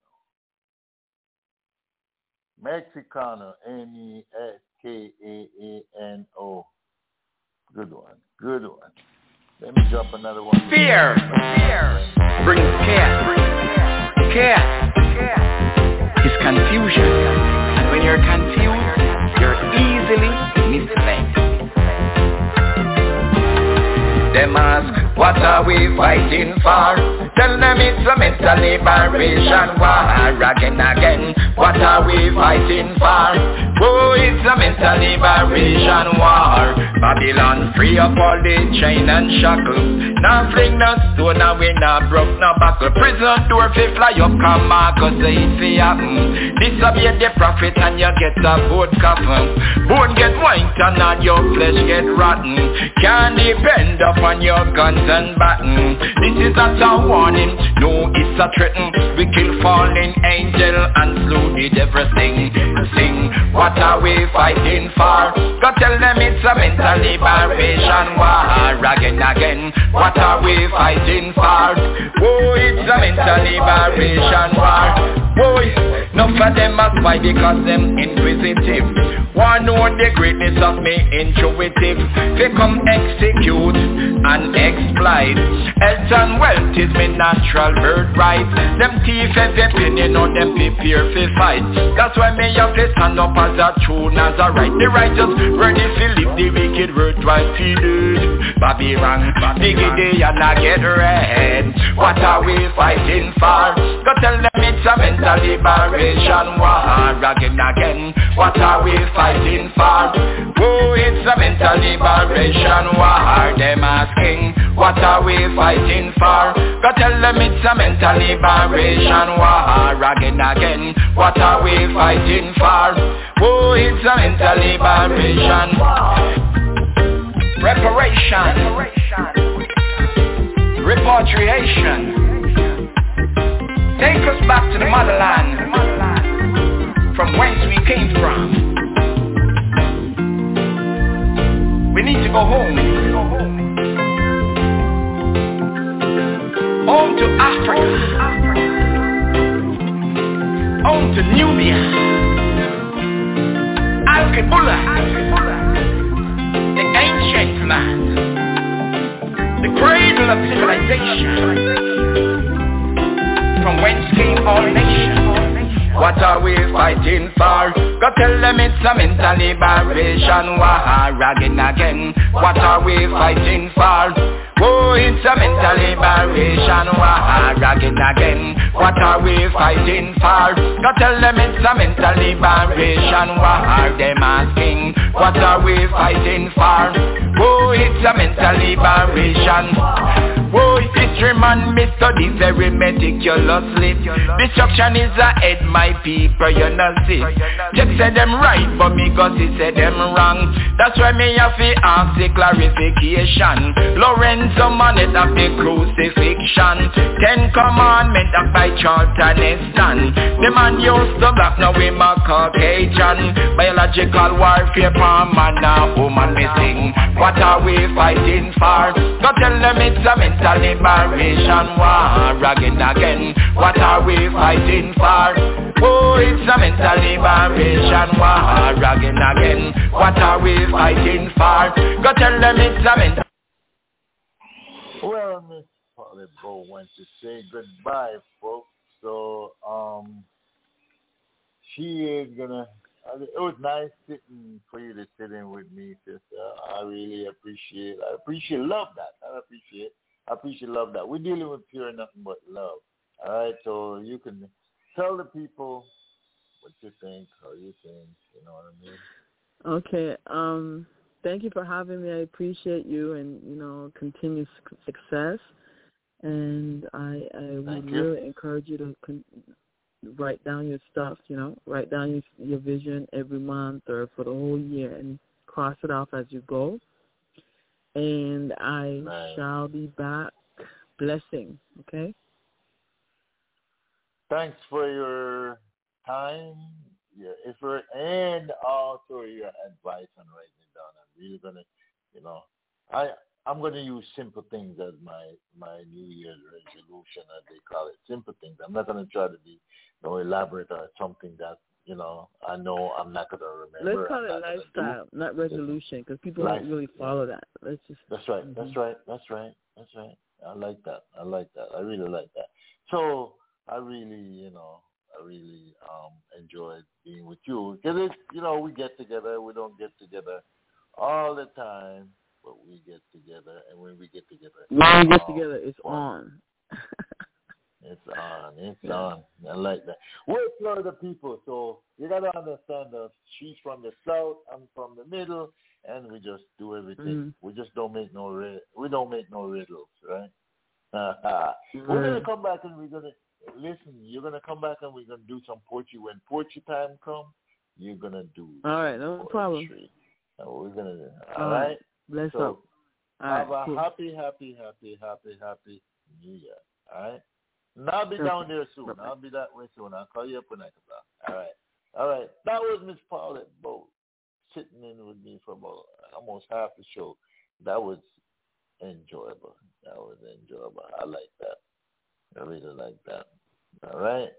Mexicano, M-E-S-K-A-A-N-O. Good one, good one. Let me drop another one. Fear. Fear. Brings chaos. Chaos. Chaos. Is confusion. And when you're confused, you're easily misled. Them ask, what are we fighting for? Tell them it's a mental liberation war. Again, again, what are we fighting for? Oh, it's a mental liberation war. Babylon free up all the chain and shackles. Now fling no stone and we not broke no buckle. Prison door fi fly up come Marcus say it happen. Disobey the prophet and you get a boat coffin. Bone get white and all your flesh get rotten. Can't depend upon your guns and baton This is not a warning, no it's a threaten. We kill fallen angel and the devil sing what are we fighting for? Go tell them it's a mental liberation war Again, again, what are we fighting for? Oh, it's a mental liberation war. Oh, Boy, none of them must fight because them inquisitive. Want know the greatness of me intuitive. They come execute and exploit Health and wealth is me natural birthright Them teeth thief every penny, know them prepare for fight. That's why me have to stand up as a true Nazarite The righteous ready to live the wicked word worthwhile feeded Babylon, diggity and I get red What are we fighting for? Go tell them it's a mental liberation war. Again, again, what are we fighting for? Oh, it's a mental liberation war. Them asking, what are we fighting for? Go tell them it's a mental liberation war Again, again, what are we fighting for? Oh, it's a mental liberation Reparation. Repatriation. Take us back to the motherland. From whence we came from. We need to go home Home to Africa. On to Nubia. Alkebulan The ancient land The cradle of civilization. From whence came all nations. What are we fighting for? Go tell them it's a mental liberation war again again. What are we fighting for? Oh, it's a mental liberation war again again. What are we fighting for? Go tell them it's a mental liberation war. Them asking, what are we fighting for? Oh, it's a mental liberation. Oh, history man, me study very meticulously. Destruction is ahead, my people, you know see. Check say them right, but me he said them wrong. That's why me have to ask the clarification. Lorenzo Manet of the crucifixion. Ten commandment of by Charlton Heston. The man used to black, now we a Caucasian. Biological warfare, palm man, a woman missing. What are we fighting for? Go tell them it's a mental liberation war again again. What are we fighting for? Oh, it's a mental liberation war again again. What are we fighting for? Go tell them it's a mental. Well, Miss Polly Bo went to say goodbye, folks. So, um, she is gonna it was nice sitting for you to sit in with me, sister. I really appreciate. I appreciate, love that. I appreciate. I appreciate, love that. We're dealing with pure nothing but love. All right, so you can tell the people what you think, how you think. You know what I mean? Okay. Um. Thank you for having me. I appreciate you, and you know, continued success. And I, I would really encourage you to con- write down your stuff, you know, write down your, your vision every month or for the whole year and cross it off as you go. And I shall be back blessing, okay? Thanks for your time, your effort, and also your advice on writing down. I'm really gonna, you know, I I'm to use simple things as my my New Year's resolution, as they call it, simple things. I'm not to try to be you know, elaborate or something that you know I know I'm not going to remember. Let's call it lifestyle, not resolution, because people Life. don't really follow that. Let's just. That's right. Mm-hmm. That's right. That's right. That's right. I like that. I like that. I really like that. So I really, you know, I really um enjoyed being with you because it's, you know, we get together. We don't get together all the time but we get together, and when we get together, when we get um, together, it's on. It's on. It's yeah. on. I like that. We're Florida people, so you gotta understand that she's from the south, I'm from the middle, and we just do everything. Mm. We just don't make no riddles. we don't make no riddles, right? we're gonna come back and we're gonna listen. You're gonna come back and we're gonna do some poetry when poetry time comes. You're gonna do all right, no poetry. problem. And we're gonna all, all right. Bless so, up. All have right, a cool. happy, happy, happy, happy, happy New Year. All right. And I'll be down there soon. I'll be that way soon. I'll call you up when I come back. All right. All right. That was Miss Paulette Boat sitting in with me for about almost half the show. That was enjoyable. That was enjoyable. I like that. I really like that. All right.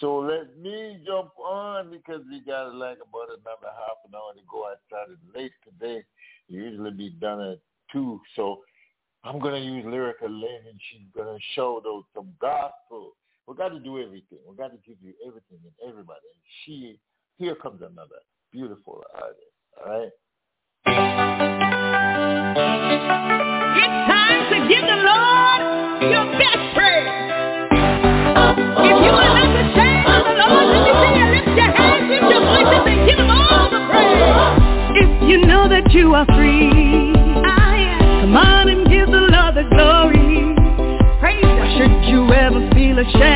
So let me jump on because we got like about another half an hour to go. I started late today. Usually be done at two. So I'm gonna use Lyrica Lynn and she's gonna show those some gospel. We got to do everything. We got to give you everything and everybody. And she, here comes another beautiful artist. All right. It's time to give the Lord your best praise. If you are not ashamed of the Lord, let me see you lift your hands, lift your voices, and give him all ever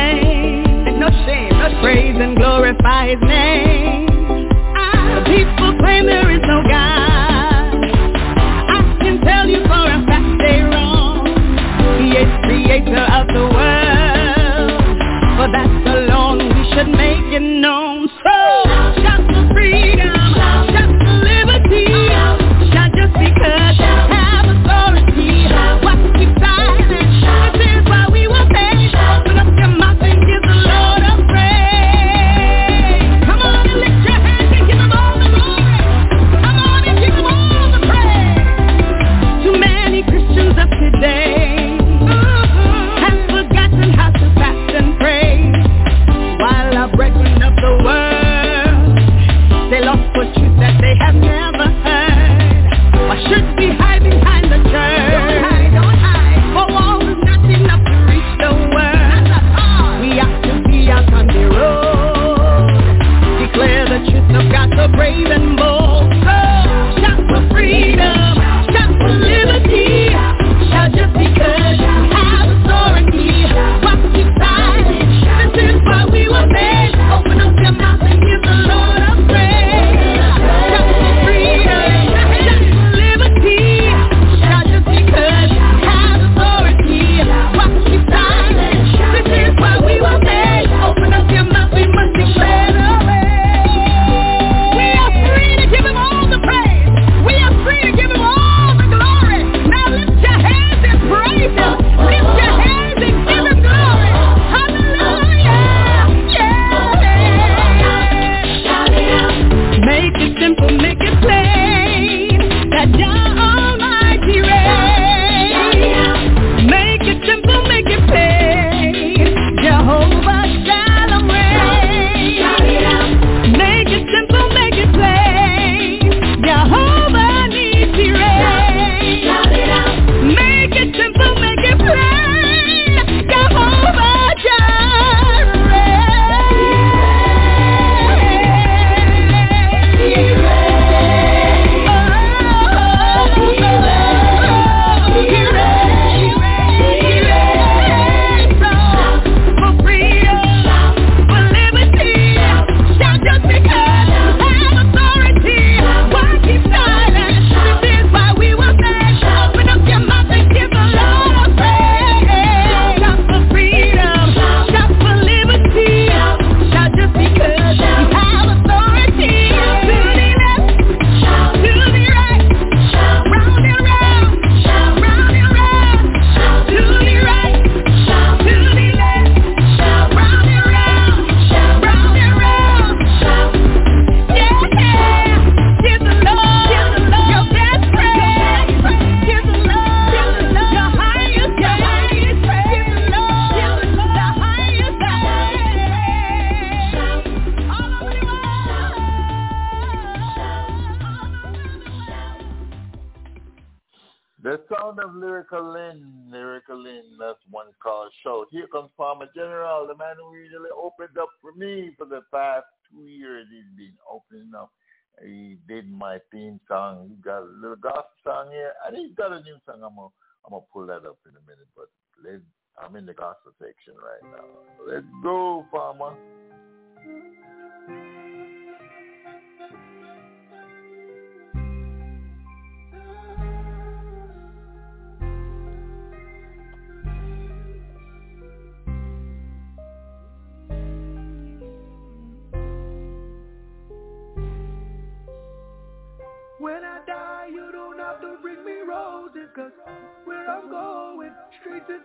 did my theme song. He got a little gospel song here, and he's got a new song. I'm gonna, I'm gonna pull that up in a minute, but let's, I'm in the gospel section right now. Let's go, Farmer.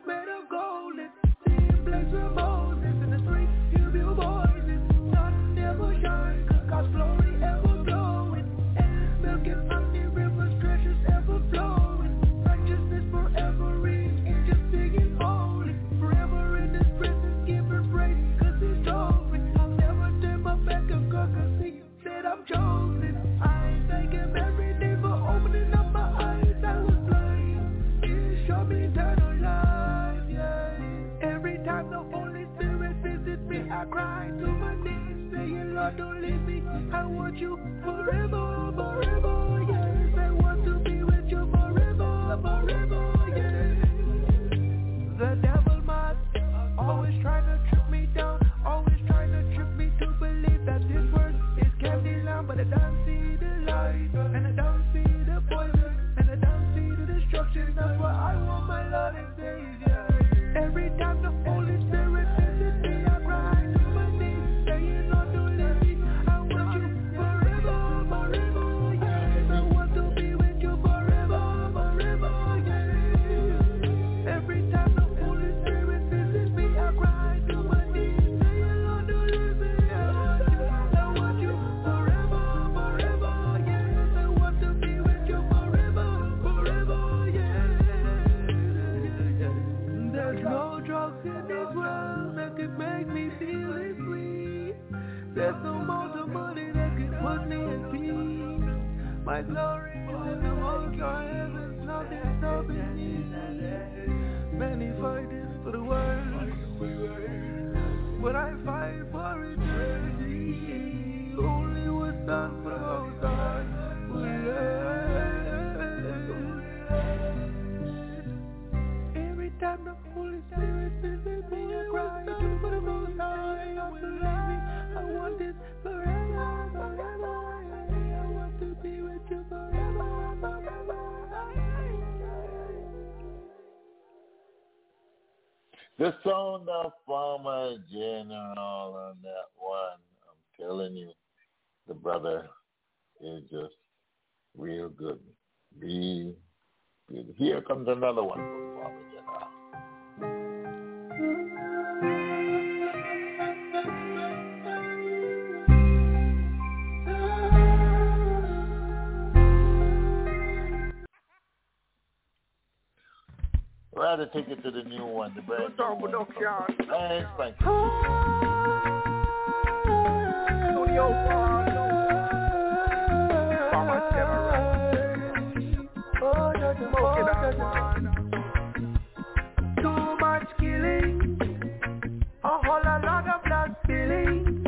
Made I cry to my knees, saying, Lord, don't leave me. I want you forever, forever, glory in the most high heavens, nothing stopping me. Many fighting for the world, but I fight for eternity. Only was done for the most high. Every time the Holy Spirit visits me, I cry to the most high. I will. I want this forever, forever. Forever, forever. The sound of Farmer General on that one. I'm telling you, the brother is just real good. Be. Here comes another one from Farmer General. Rather take it to the new one, the brand new one. Thanks, thank you. Studio one. Farmer General. Smoking out one. Too much killing. A whole lot of blood spilling.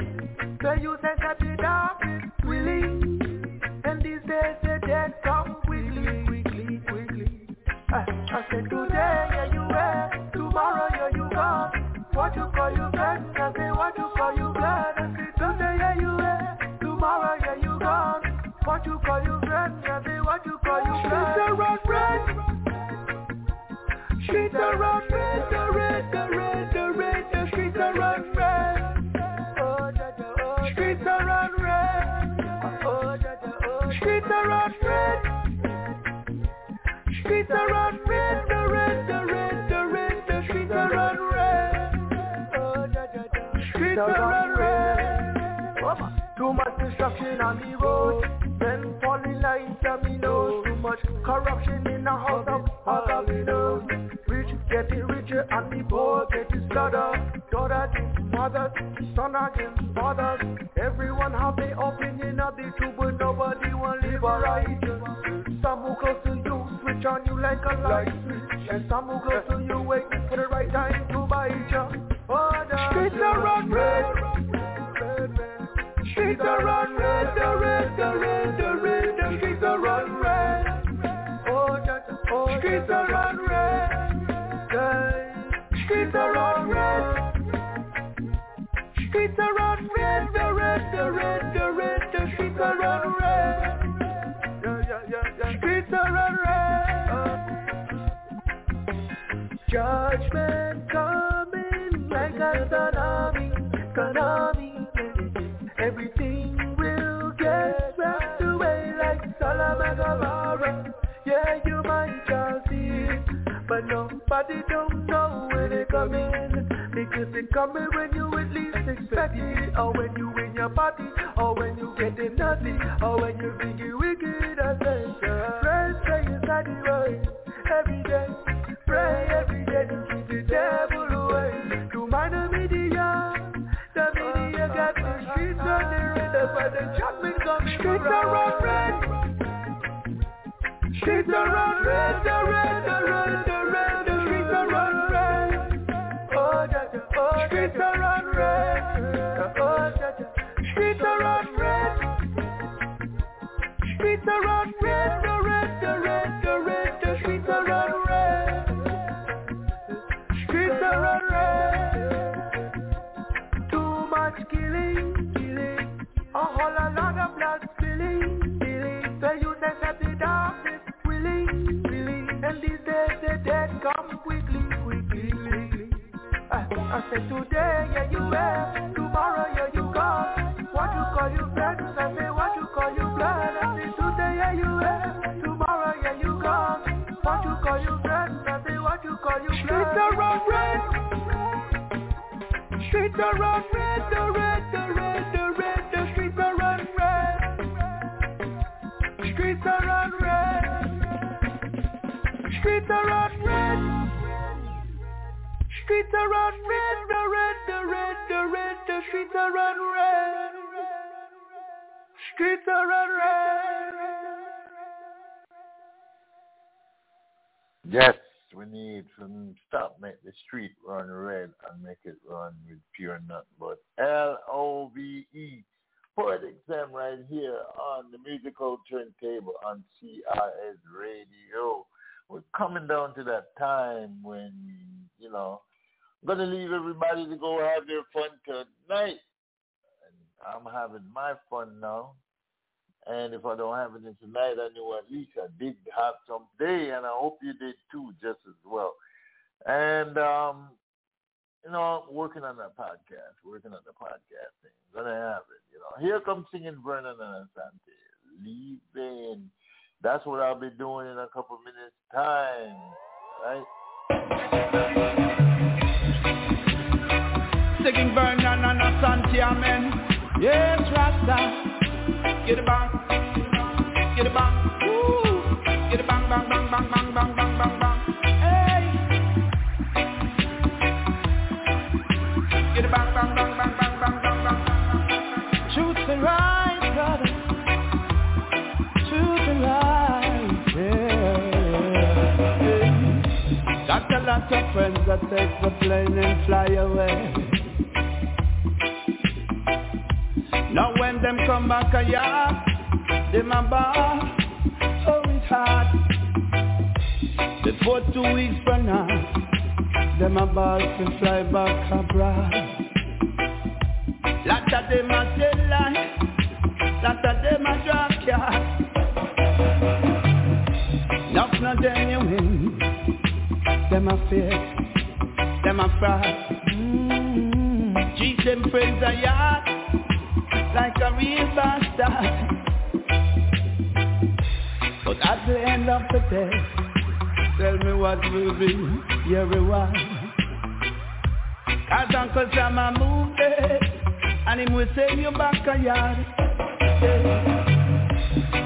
The youth got it up, it's willing. And these days the dead come quickly, quickly, quickly. I, I said Streets are run red. Too much destruction on the road, then falling like dominoes. Too much corruption in the house of Agapinos. Rich getting richer and the poor getting slaughtered. Daughter against mothers, son against fathers. Everyone have their opinion of the truth, but nobody want live right. Some who close to you switch on you like a light switch And some who close streets are run red Streets are run red Streets are run red, the red, the red, the red The streets are run red streets are unrest. Judgment coming like a tsunami, nobody don't know when it coming. Because it coming when you at least expect it, or when you in your body, or when you getting nothing, or when you think you wicked as Friends say inside the way, every day. Pray every day to keep the devil away. To mind the media, the media got the streets on the red, that's why the judgment coming. Streets are on red. Streets are on red, the red, red, the red, I today, yeah you have. Tomorrow, yeah you gone. What you call you friends, I say what you call you blood. I say today, yeah you have. Tomorrow, yeah you gone. What you call you friends, I say what you call you blood. Streets are on red. Streets are on red, the red, the red, the red, the streets are on red. Streets are on red. Streets are on red. Streets are on red, the red, the red, the red, the streets are on red. Streets are on red. Yes, we need to stop make the street run red and make it run with pure nothing but L-O-V-E. Poetic Sam right here on the musical turntable on CRS Radio. We're coming down to that time when, you know, going to leave everybody to go have their fun tonight. And I'm having my fun now. And if I don't have it tonight, I know at least I did have some day, and I hope you did too, just as well. And, um, you know, working on that podcast, working on the podcast thing. Gonna have it, you know. Here comes singing Vernon and Asante. Leaving. That's what I'll be doing in a couple minutes time, right? Singing Vernon and Asante, amen. Yes, Rasta. Get it bang, get bang, Woo. get bang, bang, bang, bang, bang, bang, bang. Hey, get it bang, bang, bang, bang, bang, bang, bang, bang. Truth and brother. Truth and yeah. Got a lot of friends that take the plane and fly away. Now when them come back uh, a yard, them a bar, oh it's hard. Before two weeks from now, them a bar to fly back abroad. Lot of them a tell lie, lot of them a drop yard. Not no genuine, them a fake, them a fraud. Mm-hmm. Cheat them friends uh, a yard like a real bastard. But at the end of the day, tell me what will be your reward. Cause Uncle Sam a moved it, and him will send you back a yard.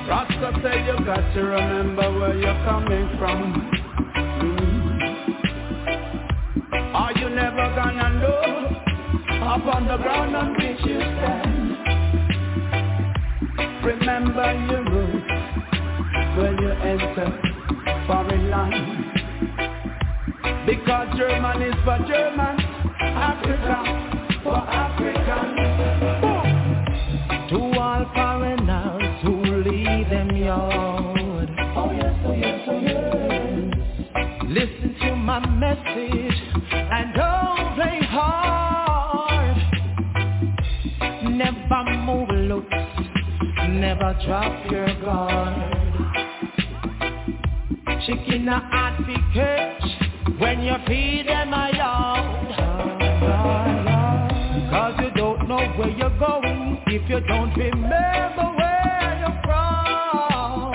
Rasta say you got to remember where you're coming from. Are you never gonna know up on the ground on which you stand? Remember your roots when you enter foreign land. Because German is for German, Africa for African. To all foreigners who leave them yard. Oh yes, oh yes, oh yes. Listen to my message. drop your gun. Chicken a advocate when you feed them a yard. Cause you don't know where you're going if you don't remember where you're from.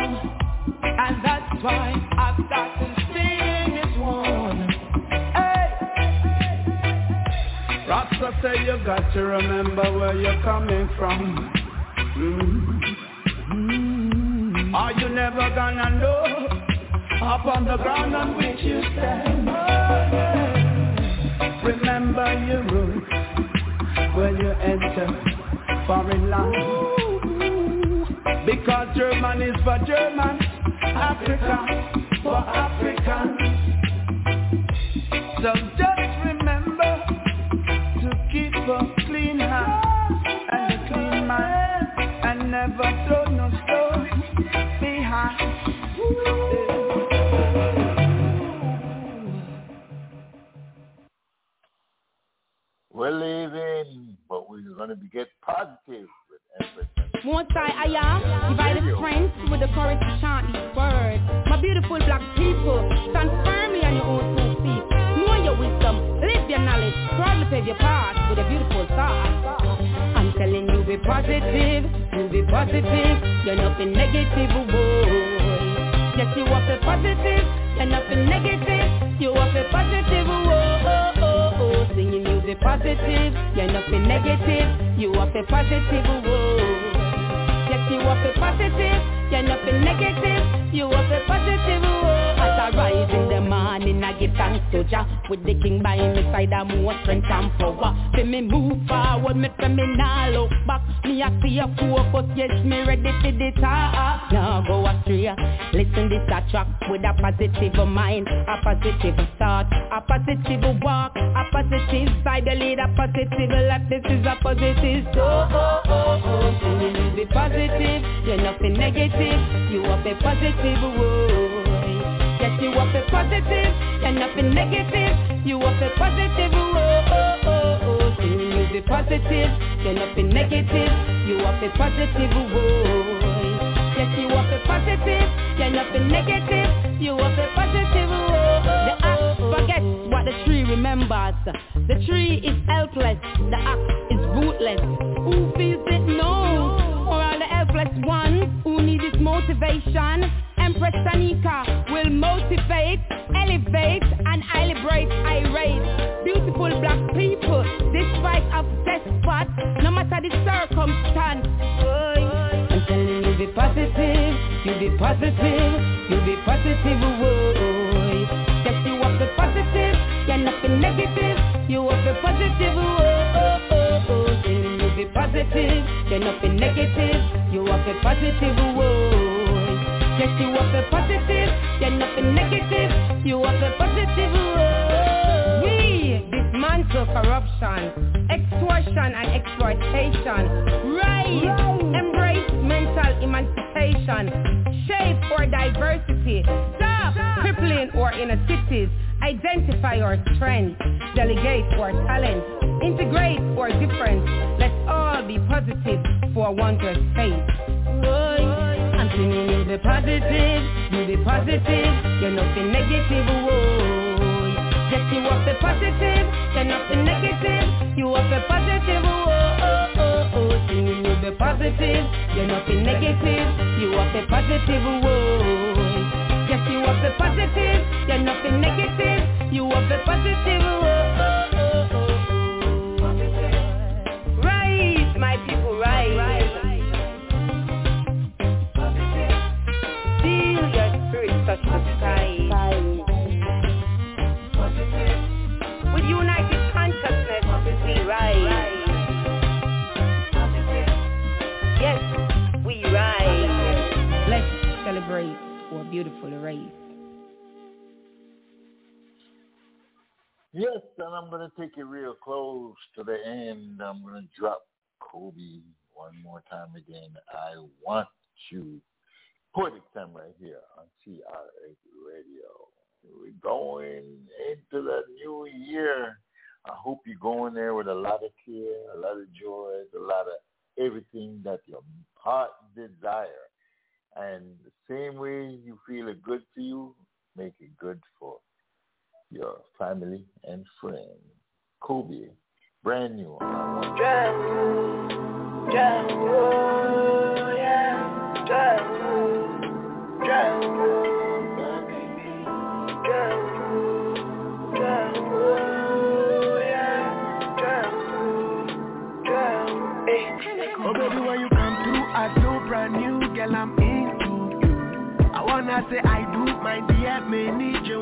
And that's why I've got to sing this one. Hey! Rasta say you got to remember where you're coming from. Mm. Are you never gonna know upon the ground on which you stand? Oh, yeah. Remember your roots when you enter foreign land. Because German is for German, Africa for African. So just remember to keep a clean hand and a clean mind and never throw my. Ooh. negative, then be negative, you up be positive. Covington right here on TRX Radio. We're going into the new year. I hope you're going there with a lot of care, a lot of joy, a lot of everything that your heart desires. And the same way you feel it good for you, make it good for your family and friends. Kobe, brand new. say I do, my dear, may need you.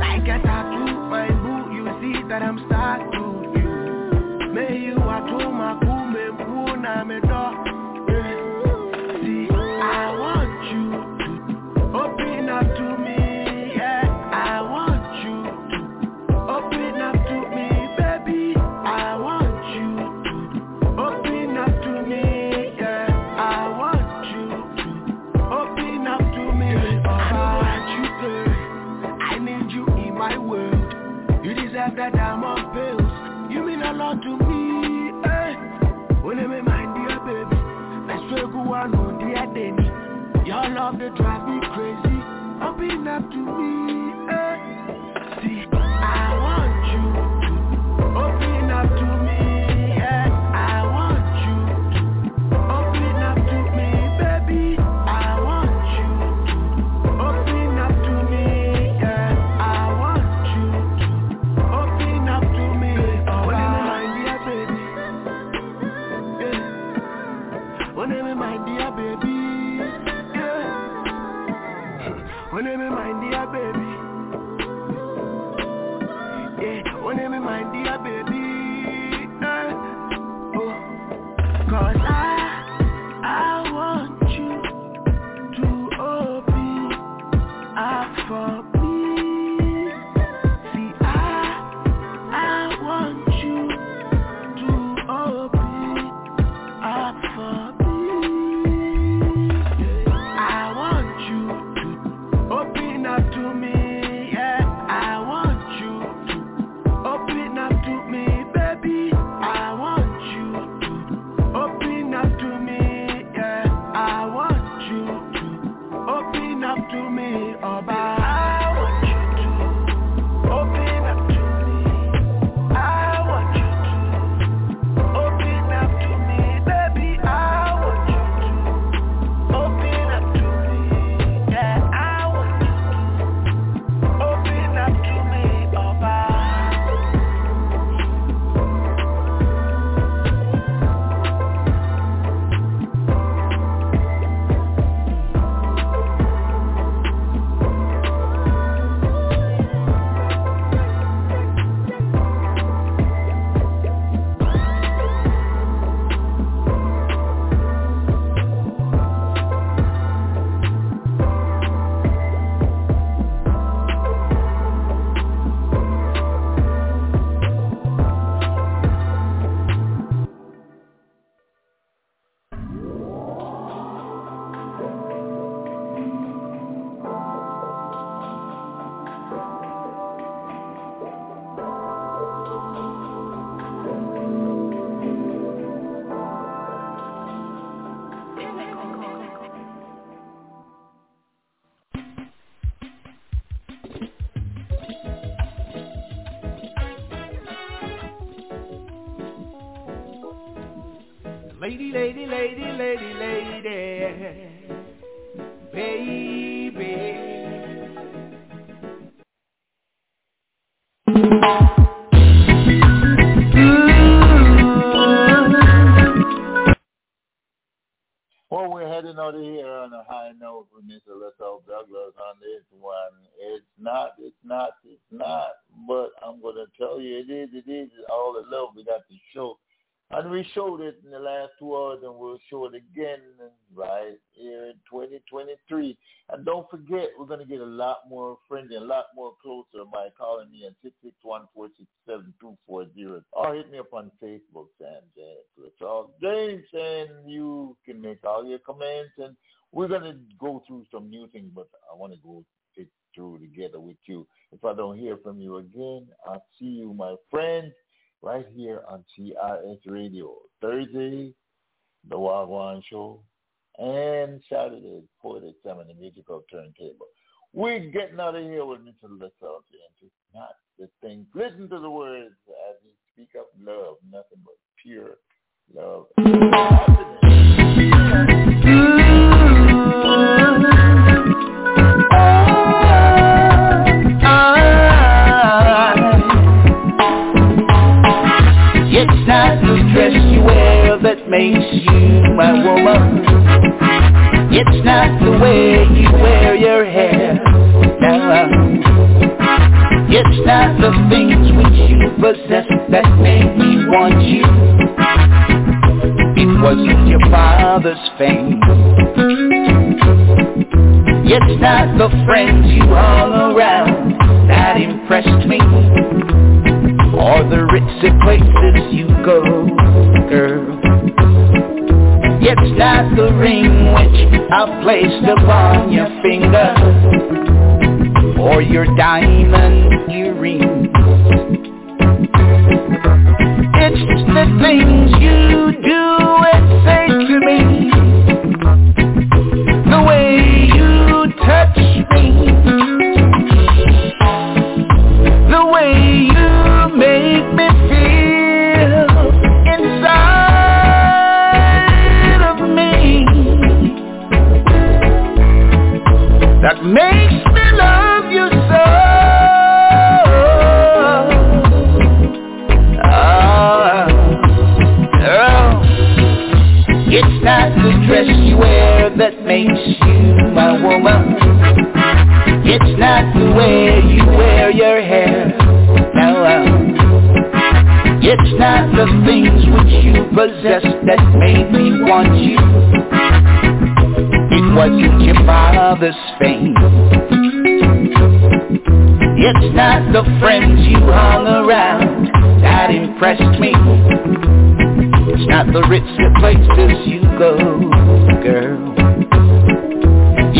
Like I tattoo my boo, you see that I'm stuck to you. May you atu makume mpuna metu. to me.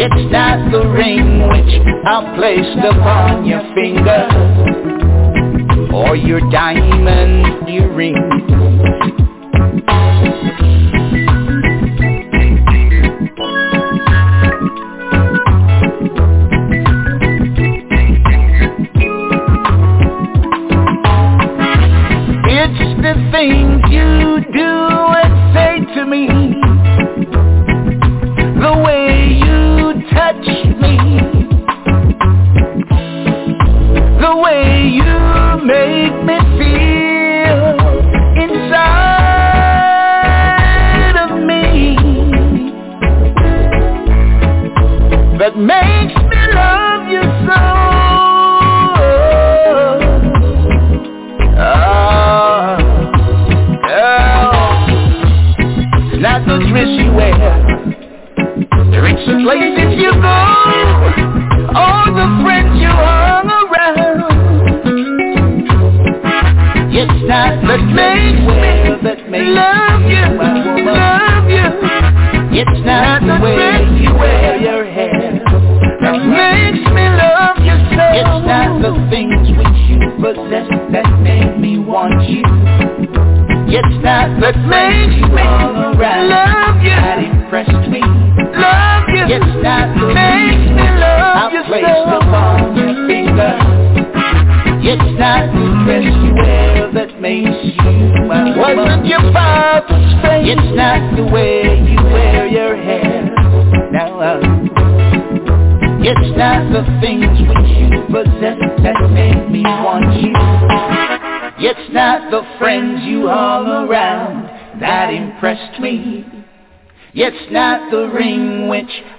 It's not the ring which I placed upon your finger. Or your diamond earring.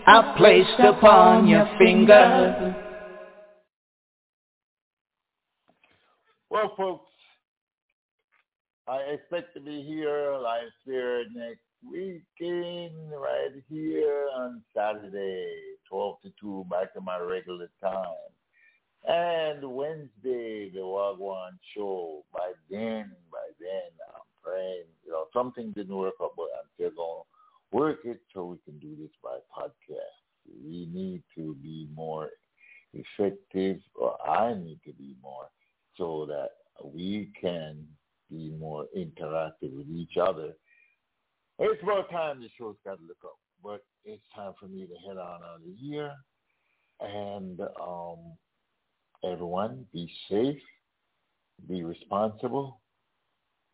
I placed upon your finger. Well, folks, I expect to be here live here next weekend, right here on Saturday, 12 to 2, back to my regular time. And Wednesday, the Wagwan Show. By then, by then, I'm praying, you know, something didn't work out, but I'm still going work it so we can do this by podcast. We need to be more effective, or I need to be more, so that we can be more interactive with each other. It's about time the show's got to look up, but it's time for me to head on out of here. And um, everyone, be safe, be responsible,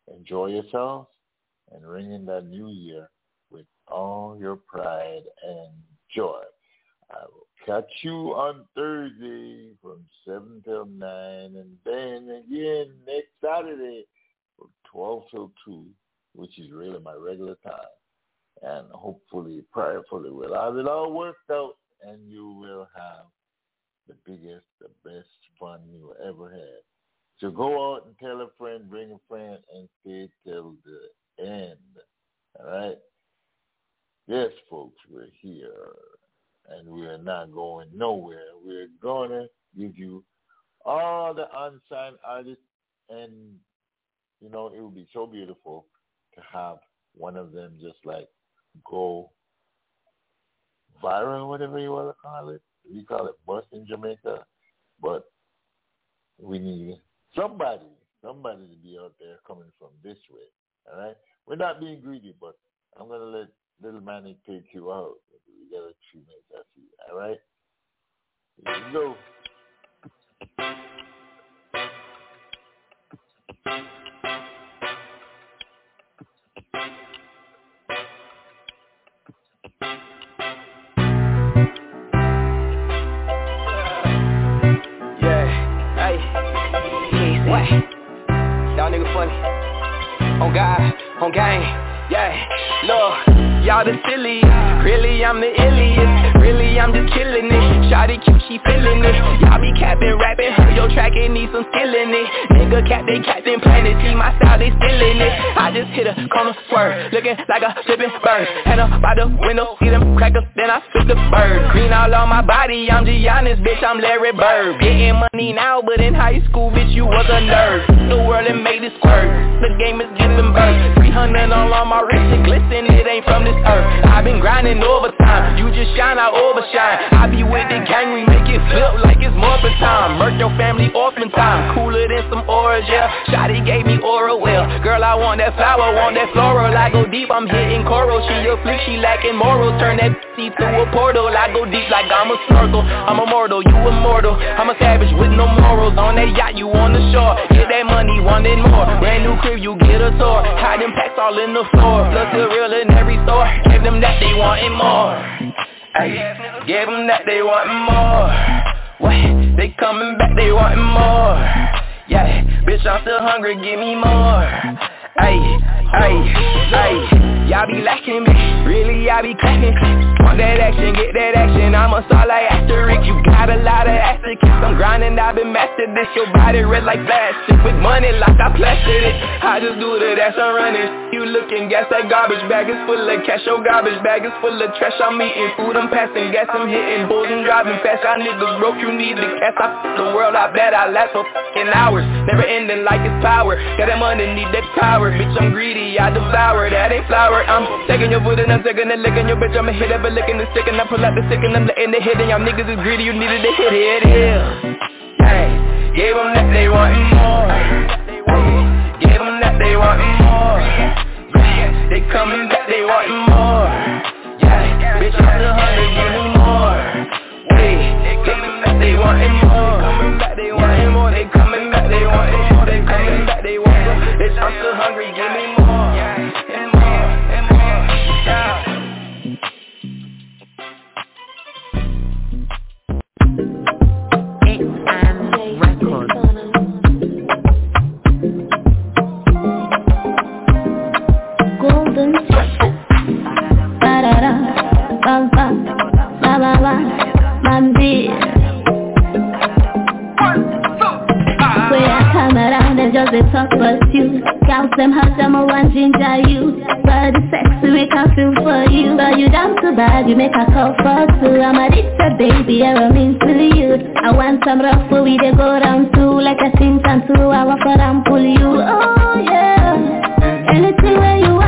enjoy yourselves, and ring in that new year all your pride and joy. I will catch you on Thursday from 7 till 9, and then again next Saturday from 12 till 2, which is really my regular time. And hopefully, prayerfully, we'll have it all worked out, and you will have the biggest, the best fun you ever had. So go out and tell a friend, bring a friend, and stay till the end. All right? Yes, folks, we're here and we are not going nowhere. We're going to give you all the unsigned artists, and you know it would be so beautiful to have one of them just like go viral, whatever you want to call it. We call it bust in Jamaica, but we need somebody, somebody to be out there coming from this way. All right, we're not being greedy, but I'm gonna let little man, Manny take you out. We got a few minutes after you. All right? Here we go. Y'all nigga funny. On God, on gang, yeah, look. Y'all the silly, really I'm the illiest. Really I'm just killing it Shawty cute, she feeling it. Y'all be capping, rapping, heard your track, it need some skill in it. Nigga cap, they captain, planet, see my style, they still in it. I just hit a corner swerve, looking like a flipping bird. Head up by the window, see them crackers, then I flip the bird. Green all on my body, I'm Giannis, bitch, I'm Larry Bird. Getting money now, but in high school, bitch, you was a nerd. The world and made it squirt, the game is giving birth. 300 all on my wrist, it glisten, it ain't from this earth. I've been grinding overtime, you just shine, I overshine. I be with the gang, we make it flip like it's Morbid time. Murk your family orphan time, cooler than some orange, yeah. Shotty gave me oral well, girl I want that flower, want that floral. I go deep, I'm hitting coral, she a flick, she lacking morals. Turn that see through a portal, I go deep like I'm a snorkel I'm immortal, you immortal, I'm a savage with no morals. On that yacht, you on the shore, get that money, wanting more. Brand new crib, you get a tour, hiding packs all in the floor. Plus the real in every store. Give them that they wantin' more Ay, give them that they wantin' more. What? They coming back, they wantin' more. Yeah, bitch, I'm still hungry, give me more Ay, ay, ay. Y'all be lacking me, really y'all be clapping Want that action, get that action. I'ma start like Asterisk. You got a lot of asterisks. I'm grinding, I've been mastered this. Your body red like plastic. With money like I plastered it. I just do the dash, I'm running. You looking gas, that garbage bag is full of cash. Your garbage bag is full of trash. I'm eating food, I'm passing gas, I'm hitting bulls and driving fast. Y'all niggas broke, you need the cash I f- the world, I bet I last for f***ing hours. Never ending like it's power. Got that money, need that power Bitch, I'm greedy, I devour That ain't flour I'm taking your foot and I'm taking it, licking your bitch. I'ma hit every licking the stick and I pull out the stick and I'm letting it hit. And y'all niggas is greedy, you needed to hit it. Yeah. Hey, gave them that they want more. Gave them that they want more. They coming back, they want more. Yeah, bitch, I'm still hungry, give me more. Hey, gave them that they want more. They Coming back, they want more. They coming back, they want more. They coming back, they want more. Bitch, I'm still hungry, give me more And more, and more. Golden Ba da da, ba ba, ba ba ba, my dear. just they talk but you. Girls them hot, them a one ginger you. But Body sexy, make I feel for you. But you down too bad, you make a call for two. I'm a little baby, I'm to you. I want some rough for we they go round two. Like a think and two, I want for them pull you. Oh yeah, anything where you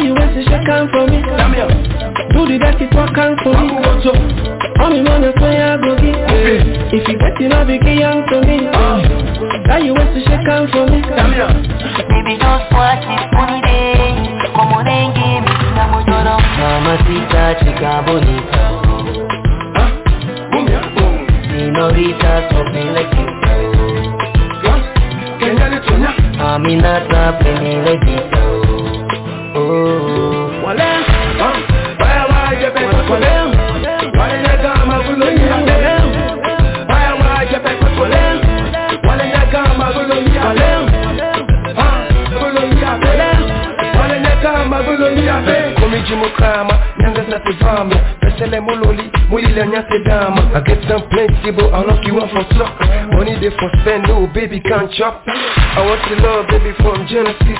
you want your time for me? Do the dirty talk hand for me. On the money for ya go get If you get it, I'll be young to me Now you want your time for me? Baby, just watch this funny day Come on and give me Namujoro Mamacita, chica bonita. Senorita, something like you I'm in a trap, let me let it go kolem Baya waje pesa kolem Wale nega magulu ya kolem Baya waje pesa kolem Wale nega magulu ya kolem Magulu ya kolem Wale nega magulu ya kolem Kumi jimu kama Nyanga sa tivama Pesele muloli Mulile nyase dama. I get some plentiful I love you one for suck Money they for spend No baby can't chop. I want your love baby from Genesis.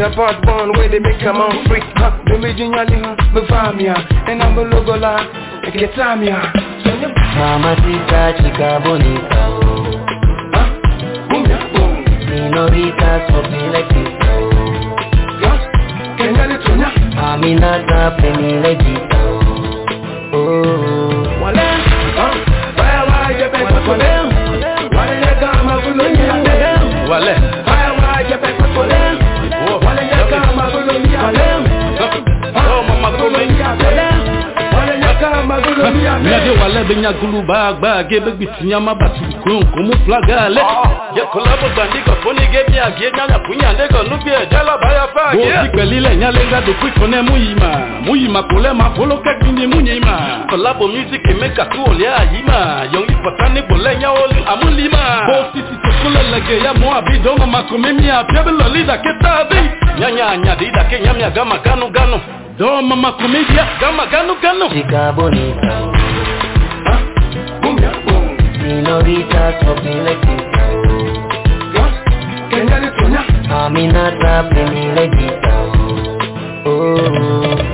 The bad one where they make a man freak huh? Numiji nyali huh, bevamia And I'm a logo la, eketamia Mamacita chica bonita oh. Señorita so be like this Aminata play me like this oh. Oh. oh. Wale Wale Wale Wale Wale kama kulonia Wale. Wale Wale Wale Nyade wale benya gulu ba gba ge be gbisinya ma batu kun kun mu flaga le Ye kolabo bandi ko foni ge mi age nya nya punya ko nu bi e jala ba ya fa ge Bo ti peli le nya le ga do ku ikone mu yima Mu yima ko le ma polo ke kini mu yima Kolabo music e make tu ole ayima Young yi patani bo le nya oli amulima Bo ti ti le ge ya mo abi do mama ko me mi a pebe lo lida ke ta bi Nya nya nya di da ke nya mi maganu ganu Do mama comedia gama ganu ganu Chica bonita. Señorita so be like this Aminata play me like this Oh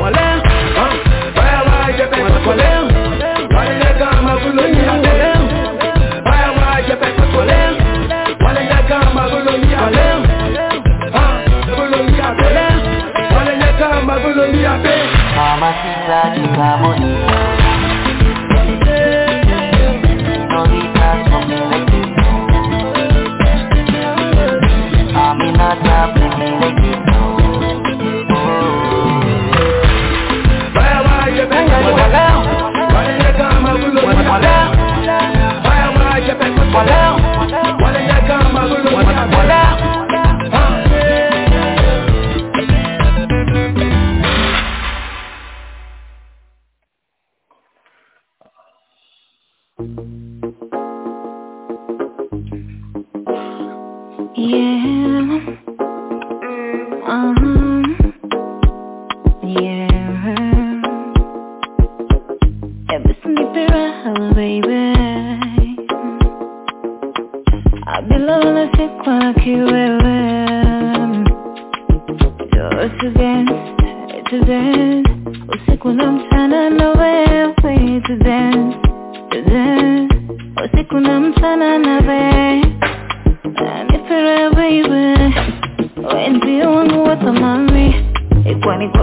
Wale Wale Wale Wale Wale Mamacita chica bonita Señorita so be like this Aminata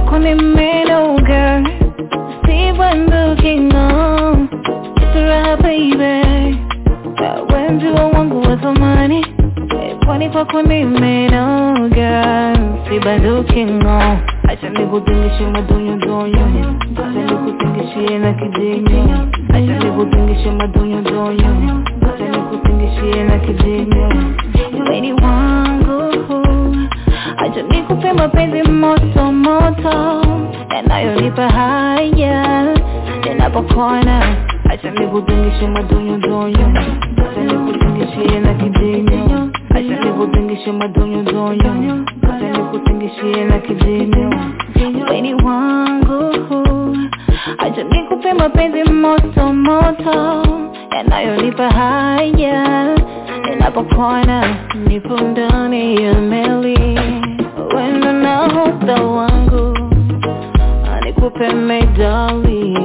Ikwani kwako nimenoga Sibanduki no Nipere baby. Wenzi wangu wa thamani Ikwani kwako nimenoga Sibanduki no Acha nikutingishe madonyo donyo Acha nikutingishie na kidinyo Acha nikutingishe madonyo donyo Acha nikutingishie na kidinyo Weni wangu Acha nikupe mapenzi moto moto Yanayonipa haya Ninapokona Acha nikutingishe madonyo donyo Acha nikutingishie na kidinyo Acha nikutingishe madonyo donyo Acha nikutingishie na kidinyo Weni wangu Acha nikupe mapenzi moto moto Yanayonipa haya Ninapokona nipo ndani ya meli Wendo na hosta wangu Nikupe medali.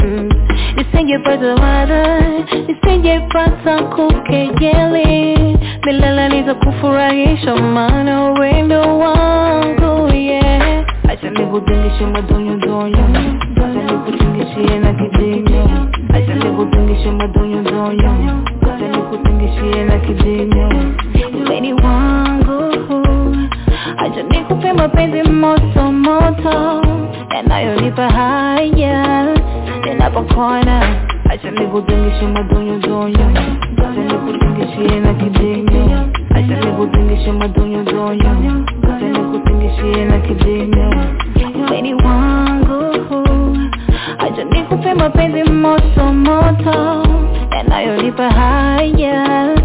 Hmm, nisingepata wada Nisingepata kukejeli. Milele nitakufurahisha maana wendo wangu yeah. Acha nikutingishe madonyo donyo. Acha nikutingishie na kidinyo Acha nikutingishe madonyo donyo. Acha nikutingishie na kidinyo wangu Acha nikupe mapenzi moto moto. Yanayonipa haya Ninapokona Acha nikutingishe madonyo donyo. Acha nikutingishie na kidinyo Acha nikutingishe madonyo donyo. Acha nikutingishie na kidinyo Weni wangu Acha nikupe mapenzi moto moto. Yanayonipa haya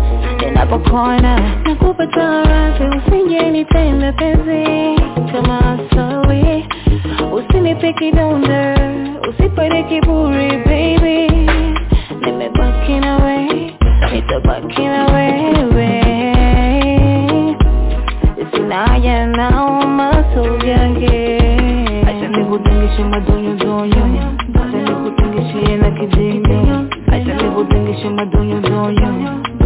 napokuona nakupa wazi usingenitenda penzi kama sawi usinipe kidonda usipate kiburi baby. Nimebaki nawe nitabaki na wewe sina yanauma suyange acha nikutengishe madonyodonyo acha nikutengishe na kidini acha nikutengishe madonyodonyo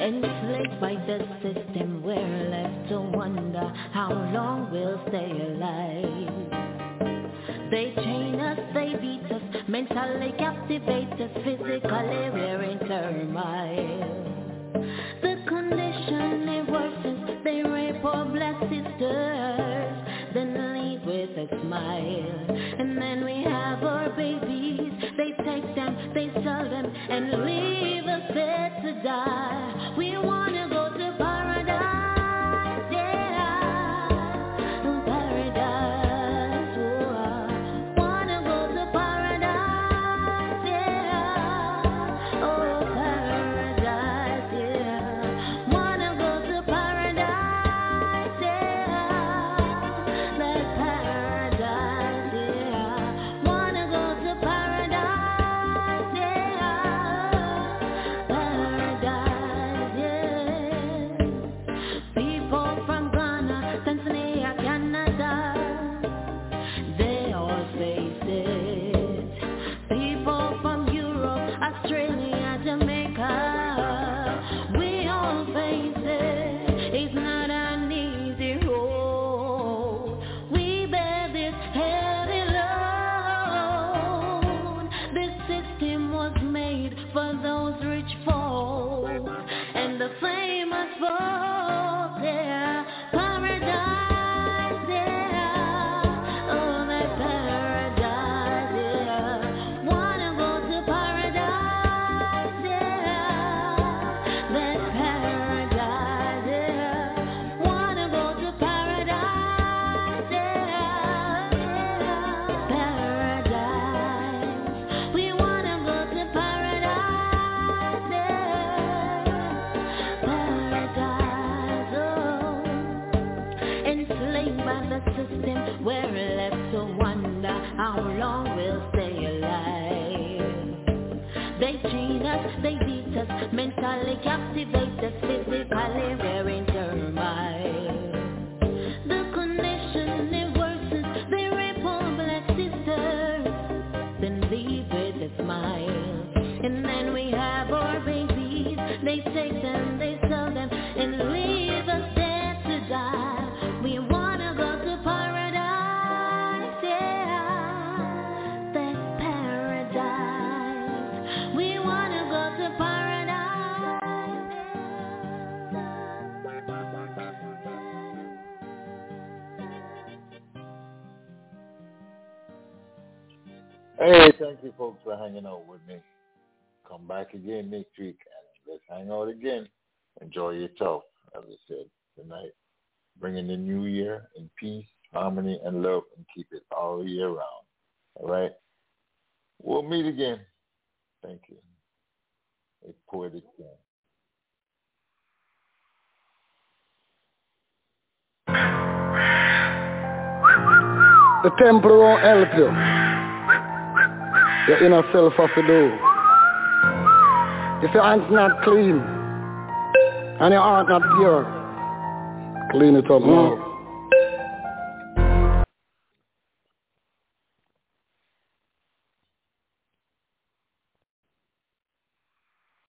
enslaved by the system we're left to wonder how long we'll stay alive. They chain us they beat us mentally captivate us physically we're in turmoil. The condition it worsens they rape our black sisters smile. And then we have our babies. They take them, they sell them, and leave us there to die. We want yourself, as I said tonight. Bringing the new year in peace, harmony, and love and keep it all year round. All right? We'll meet again. Thank you. A poetic thing. The temple won't help you. Your inner self have to do. If your hand's not clean heart not pure, clean it up now.